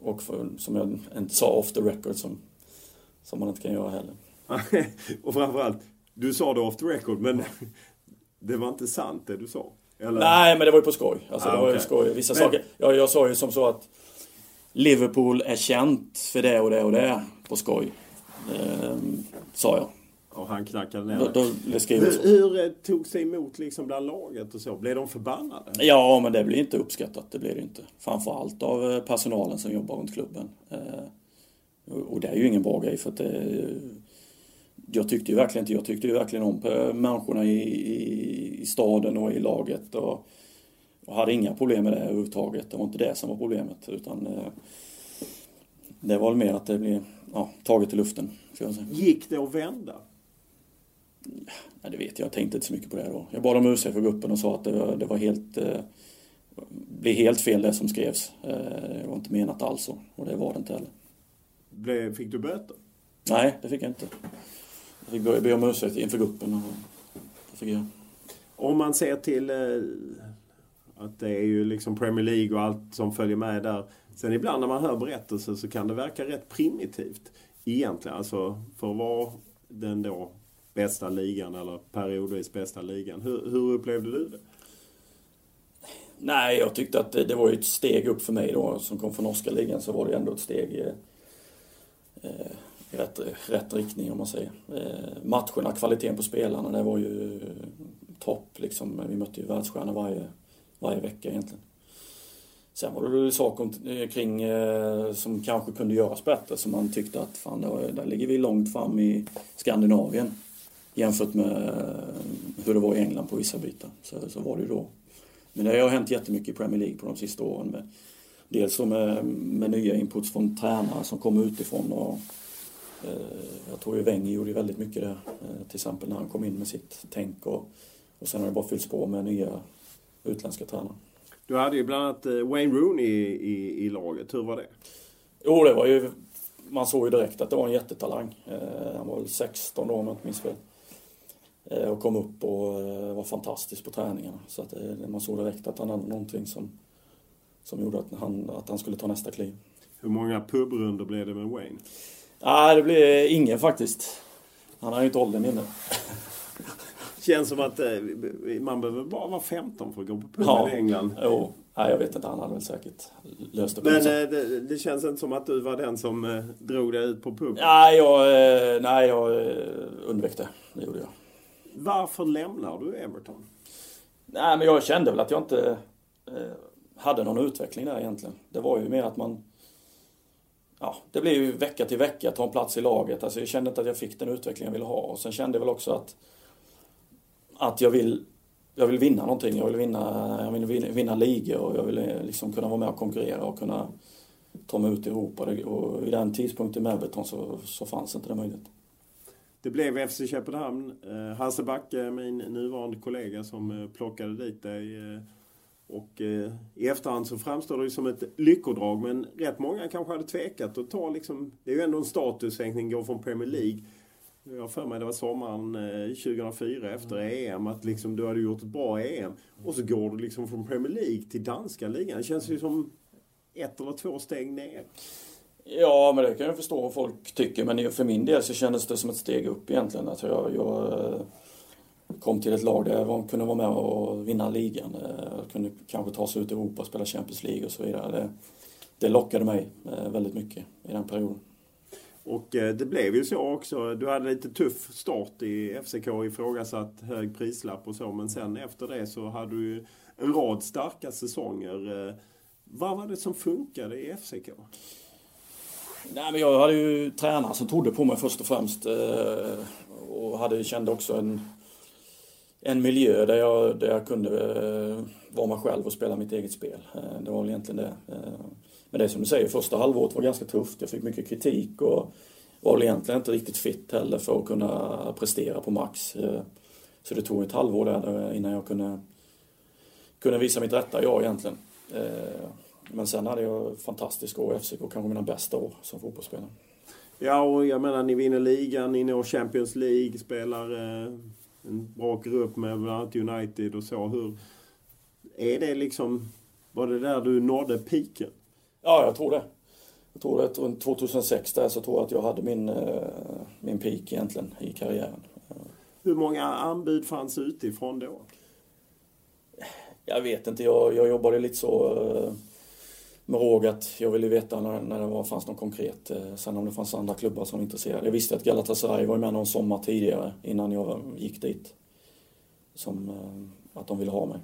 och för, som jag inte sa off the record som, som man inte kan göra heller. och framförallt, du sa det off the record men det var inte sant det du sa? Eller? Nej men det var ju på skoj. Alltså, ah, det var ju skoj. Vissa men... saker. Jag, jag sa ju som så att Liverpool är känt för det och det och det på skoj. Eh, sa jag. Och han knackade ner då, då, det hur, hur tog sig emot liksom bland laget och så? Blev de förbannade? Ja, men det blir inte uppskattat. Det blir det inte. Framförallt av eh, personalen som jobbar runt klubben. Eh, och det är ju ingen bra grej för att det, jag tyckte ju verkligen inte, jag tyckte ju verkligen om människorna i, i, i staden och i laget. Och, och hade inga problem med det överhuvudtaget. Det var inte det som var problemet. Utan eh, det var mer att det blev ja, taget i luften. Jag. Gick det att vända? Ja, det vet jag. Jag tänkte inte så mycket på det då. Jag bad om ursäkt för gruppen och sa att det var, det var helt... Eh, blev helt fel det som skrevs. Eh, det var inte menat alls. Och det var det inte heller. Blev, fick du böter? Nej, det fick jag inte. Jag fick be, be om ursäkt inför gruppen. Och det fick jag. Om man ser till eh, att det är ju liksom Premier League och allt som följer med där. Sen ibland när man hör berättelser så kan det verka rätt primitivt egentligen. Alltså för att vara den då bästa ligan eller periodvis bästa ligan. Hur, hur upplevde du det? Nej, jag tyckte att det, det var ju ett steg upp för mig då som kom från norska ligan så var det ändå ett steg eh, i rätt, rätt riktning om man säger. Eh, matcherna, kvaliteten på spelarna, det var ju eh, topp liksom. Vi mötte ju världsstjärnor varje, varje vecka egentligen. Sen var det saker eh, kring eh, som kanske kunde göras bättre som man tyckte att fan, där, där ligger vi långt fram i Skandinavien jämfört med eh, hur det var i England på vissa bitar. Så, så var det ju då. Men det har hänt jättemycket i Premier League på de sista åren. Med, dels med, med nya inputs från tränare som kommer utifrån. Och, eh, jag tror ju Wenger gjorde väldigt mycket där. Eh, till exempel när han kom in med sitt tänk. Och, och sen har det bara fyllts på med nya utländska tränare. Du hade ju bland annat eh, Wayne Rooney i, i, i laget. Hur var det? Jo, det var ju... Man såg ju direkt att det var en jättetalang. Eh, han var väl 16 då om jag inte minns fel. Eh, och kom upp och eh, var fantastisk på träningarna. Så att eh, man såg direkt att han hade någonting som, som gjorde att han, att han skulle ta nästa kliv. Hur många pubrunder blev det med Wayne? Nej, det blev ingen faktiskt. Han har ju inte åldern inne. Känns som att man behöver bara vara 15 för att gå på pub ja, i England. Jo. Nej, jag vet inte. Han hade väl säkert löst det Men det, det, känns inte som att du var den som drog dig ut på pub? Nej, jag, nej, jag undvek det. Det gjorde jag. Varför lämnar du Everton? Nej, men jag kände väl att jag inte eh, hade någon utveckling där egentligen. Det var ju mer att man... Ja, det blev ju vecka till vecka, ta en plats i laget. Alltså jag kände inte att jag fick den utveckling jag ville ha. Och sen kände jag väl också att, att jag vill jag vill vinna någonting. Jag vill vinna, jag vill vinna, vinna ligor och jag vill eh, liksom kunna vara med och konkurrera och kunna ta mig ut i Europa. Och i den tidpunkten med Everton så, så fanns inte det möjligt. Det blev FC Köpenhamn. Eh, Hasse Backe, eh, min nuvarande kollega, som plockade dit dig. Och i efterhand så framstår det som ett lyckodrag. Men rätt många kanske hade tvekat att ta liksom... Det är ju ändå en statussänkning, gå från Premier League. Jag har för mig det var sommaren eh, 2004 efter EM att liksom du hade gjort ett bra EM. Och så går du liksom från Premier League till danska ligan. Det känns ju som ett eller två steg ner. Ja, men det kan jag förstå vad folk tycker. Men för min del så kändes det som ett steg upp egentligen. Att jag, jag eh, kom till ett lag där jag kunde vara med och vinna ligan. Eh, jag kunde kanske ta sig ut i Europa och spela Champions League och så vidare. Det, det lockade mig väldigt mycket i den perioden. Och eh, det blev ju så också. Du hade lite tuff start i FCK, ifrågasatt hög prislapp och så. Men sen efter det så hade du ju en rad starka säsonger. Eh, vad var det som funkade i FCK? Nej, men jag hade ju tränare som trodde på mig först och främst. Eh, och hade, kände också en, en miljö där jag, där jag kunde vara mig själv och spela mitt eget spel. Det var väl egentligen det. Men det är som du säger, första halvåret var ganska tufft. Jag fick mycket kritik och var väl egentligen inte riktigt fit heller för att kunna prestera på max. Eh, så det tog ett halvår där eh, innan jag kunde, kunde visa mitt rätta jag egentligen. Eh, men sen hade jag fantastiska år i FCK, kanske mina bästa år som fotbollsspelare. Ja, och jag menar ni vinner ligan, ni når Champions League, spelar en bra grupp med bland annat United och så. Hur Är det liksom... Var det där du nådde piken? Ja, jag tror det. Jag tror det. Runt 2006 där så tror jag att jag hade min, eh, min peak egentligen i karriären. Hur många anbud fanns utifrån då? Jag vet inte. Jag, jag jobbade lite så eh, med råg att jag ville veta när, när det var, fanns något konkret. Eh, sen om det fanns andra klubbar som var intresserade. Jag visste att Galatasaray var med någon sommar tidigare innan jag gick dit. Som, att de ville ha mig.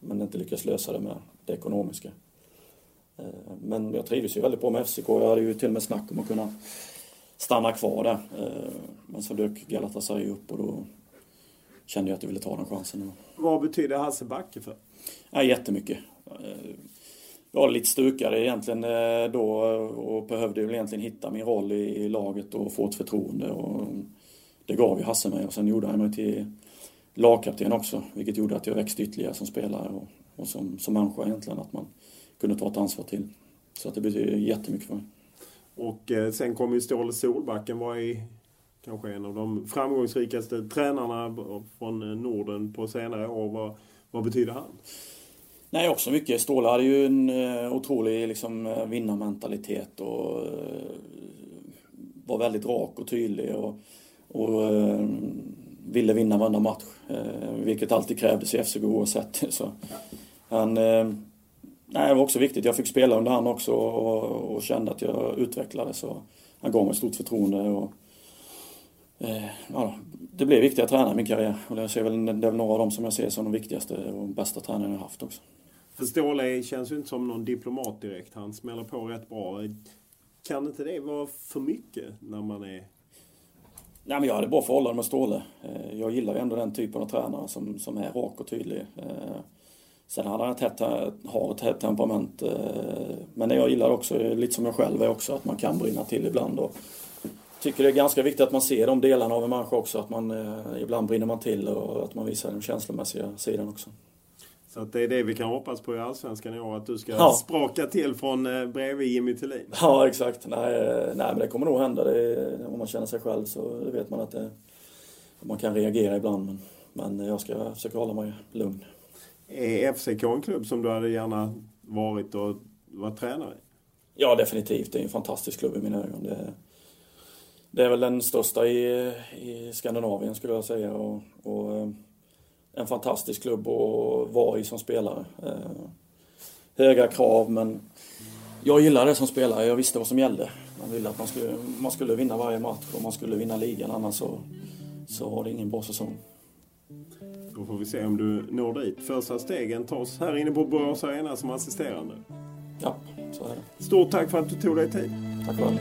Men inte lyckades lösa det med det ekonomiska. Men jag trivdes ju väldigt bra med FCK. Jag hade ju till och med snack om att kunna stanna kvar där. Men så dök Galatasaray upp och då kände jag att jag ville ta den chansen. Vad betyder Hasse Backe för? Ja, jättemycket. Jag var lite stukare egentligen då och behövde väl egentligen hitta min roll i laget och få ett förtroende. Och det gav ju Hasse mig och sen gjorde han mig till lagkapten också, vilket gjorde att jag växte ytterligare som spelare och, och som, som människa egentligen, att man kunde ta ett ansvar till. Så att det betyder jättemycket för mig. Och eh, sen kom ju Ståle Solbacken, var i kanske en av de framgångsrikaste tränarna från eh, Norden på senare år. Vad, vad betyder han? Nej, också mycket. Ståle hade ju en uh, otrolig liksom, vinnarmentalitet och var väldigt rak och tydlig. Och, och ville vinna varenda match. Eh, vilket alltid krävdes i FCK oavsett. Så han, eh, nej, det var också viktigt. Jag fick spela under han också och, och kände att jag utvecklades. Och han gav mig stort förtroende. Och, eh, ja, det blev viktiga tränare i min karriär. Och det, är väl, det är väl några av dem som jag ser som de viktigaste och bästa tränarna jag haft också. För Ståhle känns ju inte som någon diplomat direkt. Han smäller på rätt bra. Kan inte det vara för mycket när man är Nej, men jag hade bra förhållande med Ståhle. Eh, jag gillar ju ändå den typen av tränare som, som är rak och tydlig. Eh, sen hade han ett hett, har ett hett temperament. Eh, men jag gillar också, lite som jag själv är också, att man kan brinna till ibland. Och tycker det är ganska viktigt att man ser de delarna av en människa också. Att man, ibland brinner man till och att man visar den känslomässiga sidan också. Så att det är det vi kan hoppas på i Allsvenskan i år, att du ska ja. spraka till från eh, bredvid Jimmy Tillin. Ja, exakt. Nej, nej men det kommer nog hända. Det, om man känner sig själv så vet man att det, man kan reagera ibland. Men, men jag ska försöka hålla mig lugn. Är FCK en klubb som du hade gärna varit och varit tränare i? Ja, definitivt. Det är en fantastisk klubb i mina ögon. Det, det är väl den största i, i Skandinavien skulle jag säga. Och, och eh, en fantastisk klubb att vara i som spelare. Eh, höga krav men jag gillade det som spelare. Jag visste vad som gällde. Man ville att man skulle, man skulle vinna varje match och man skulle vinna ligan annars så, så var det ingen bra säsong. Då får vi se om du når dit. Första stegen tas här inne på Borås Arena som assisterande. Ja, så är det. Stort tack för att du tog dig tid. Tack själv.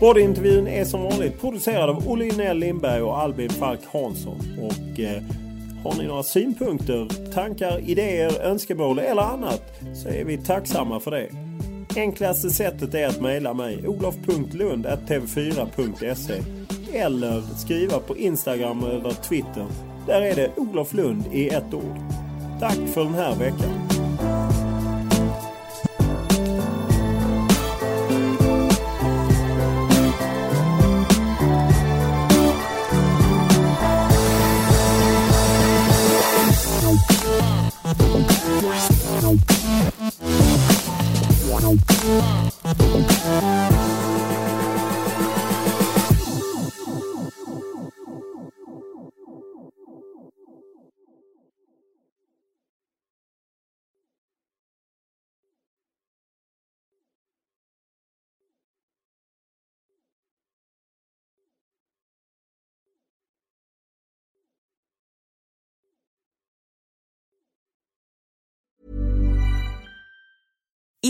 Poddintervjun är som vanligt producerad av Olle Inell Lindberg och Albin Falk Hansson. Och eh, har ni några synpunkter, tankar, idéer, önskemål eller annat så är vi tacksamma för det. Enklaste sättet är att mejla mig olof.lund.tv4.se eller skriva på Instagram eller Twitter. Där är det Olof Lund i ett ord. Tack för den här veckan.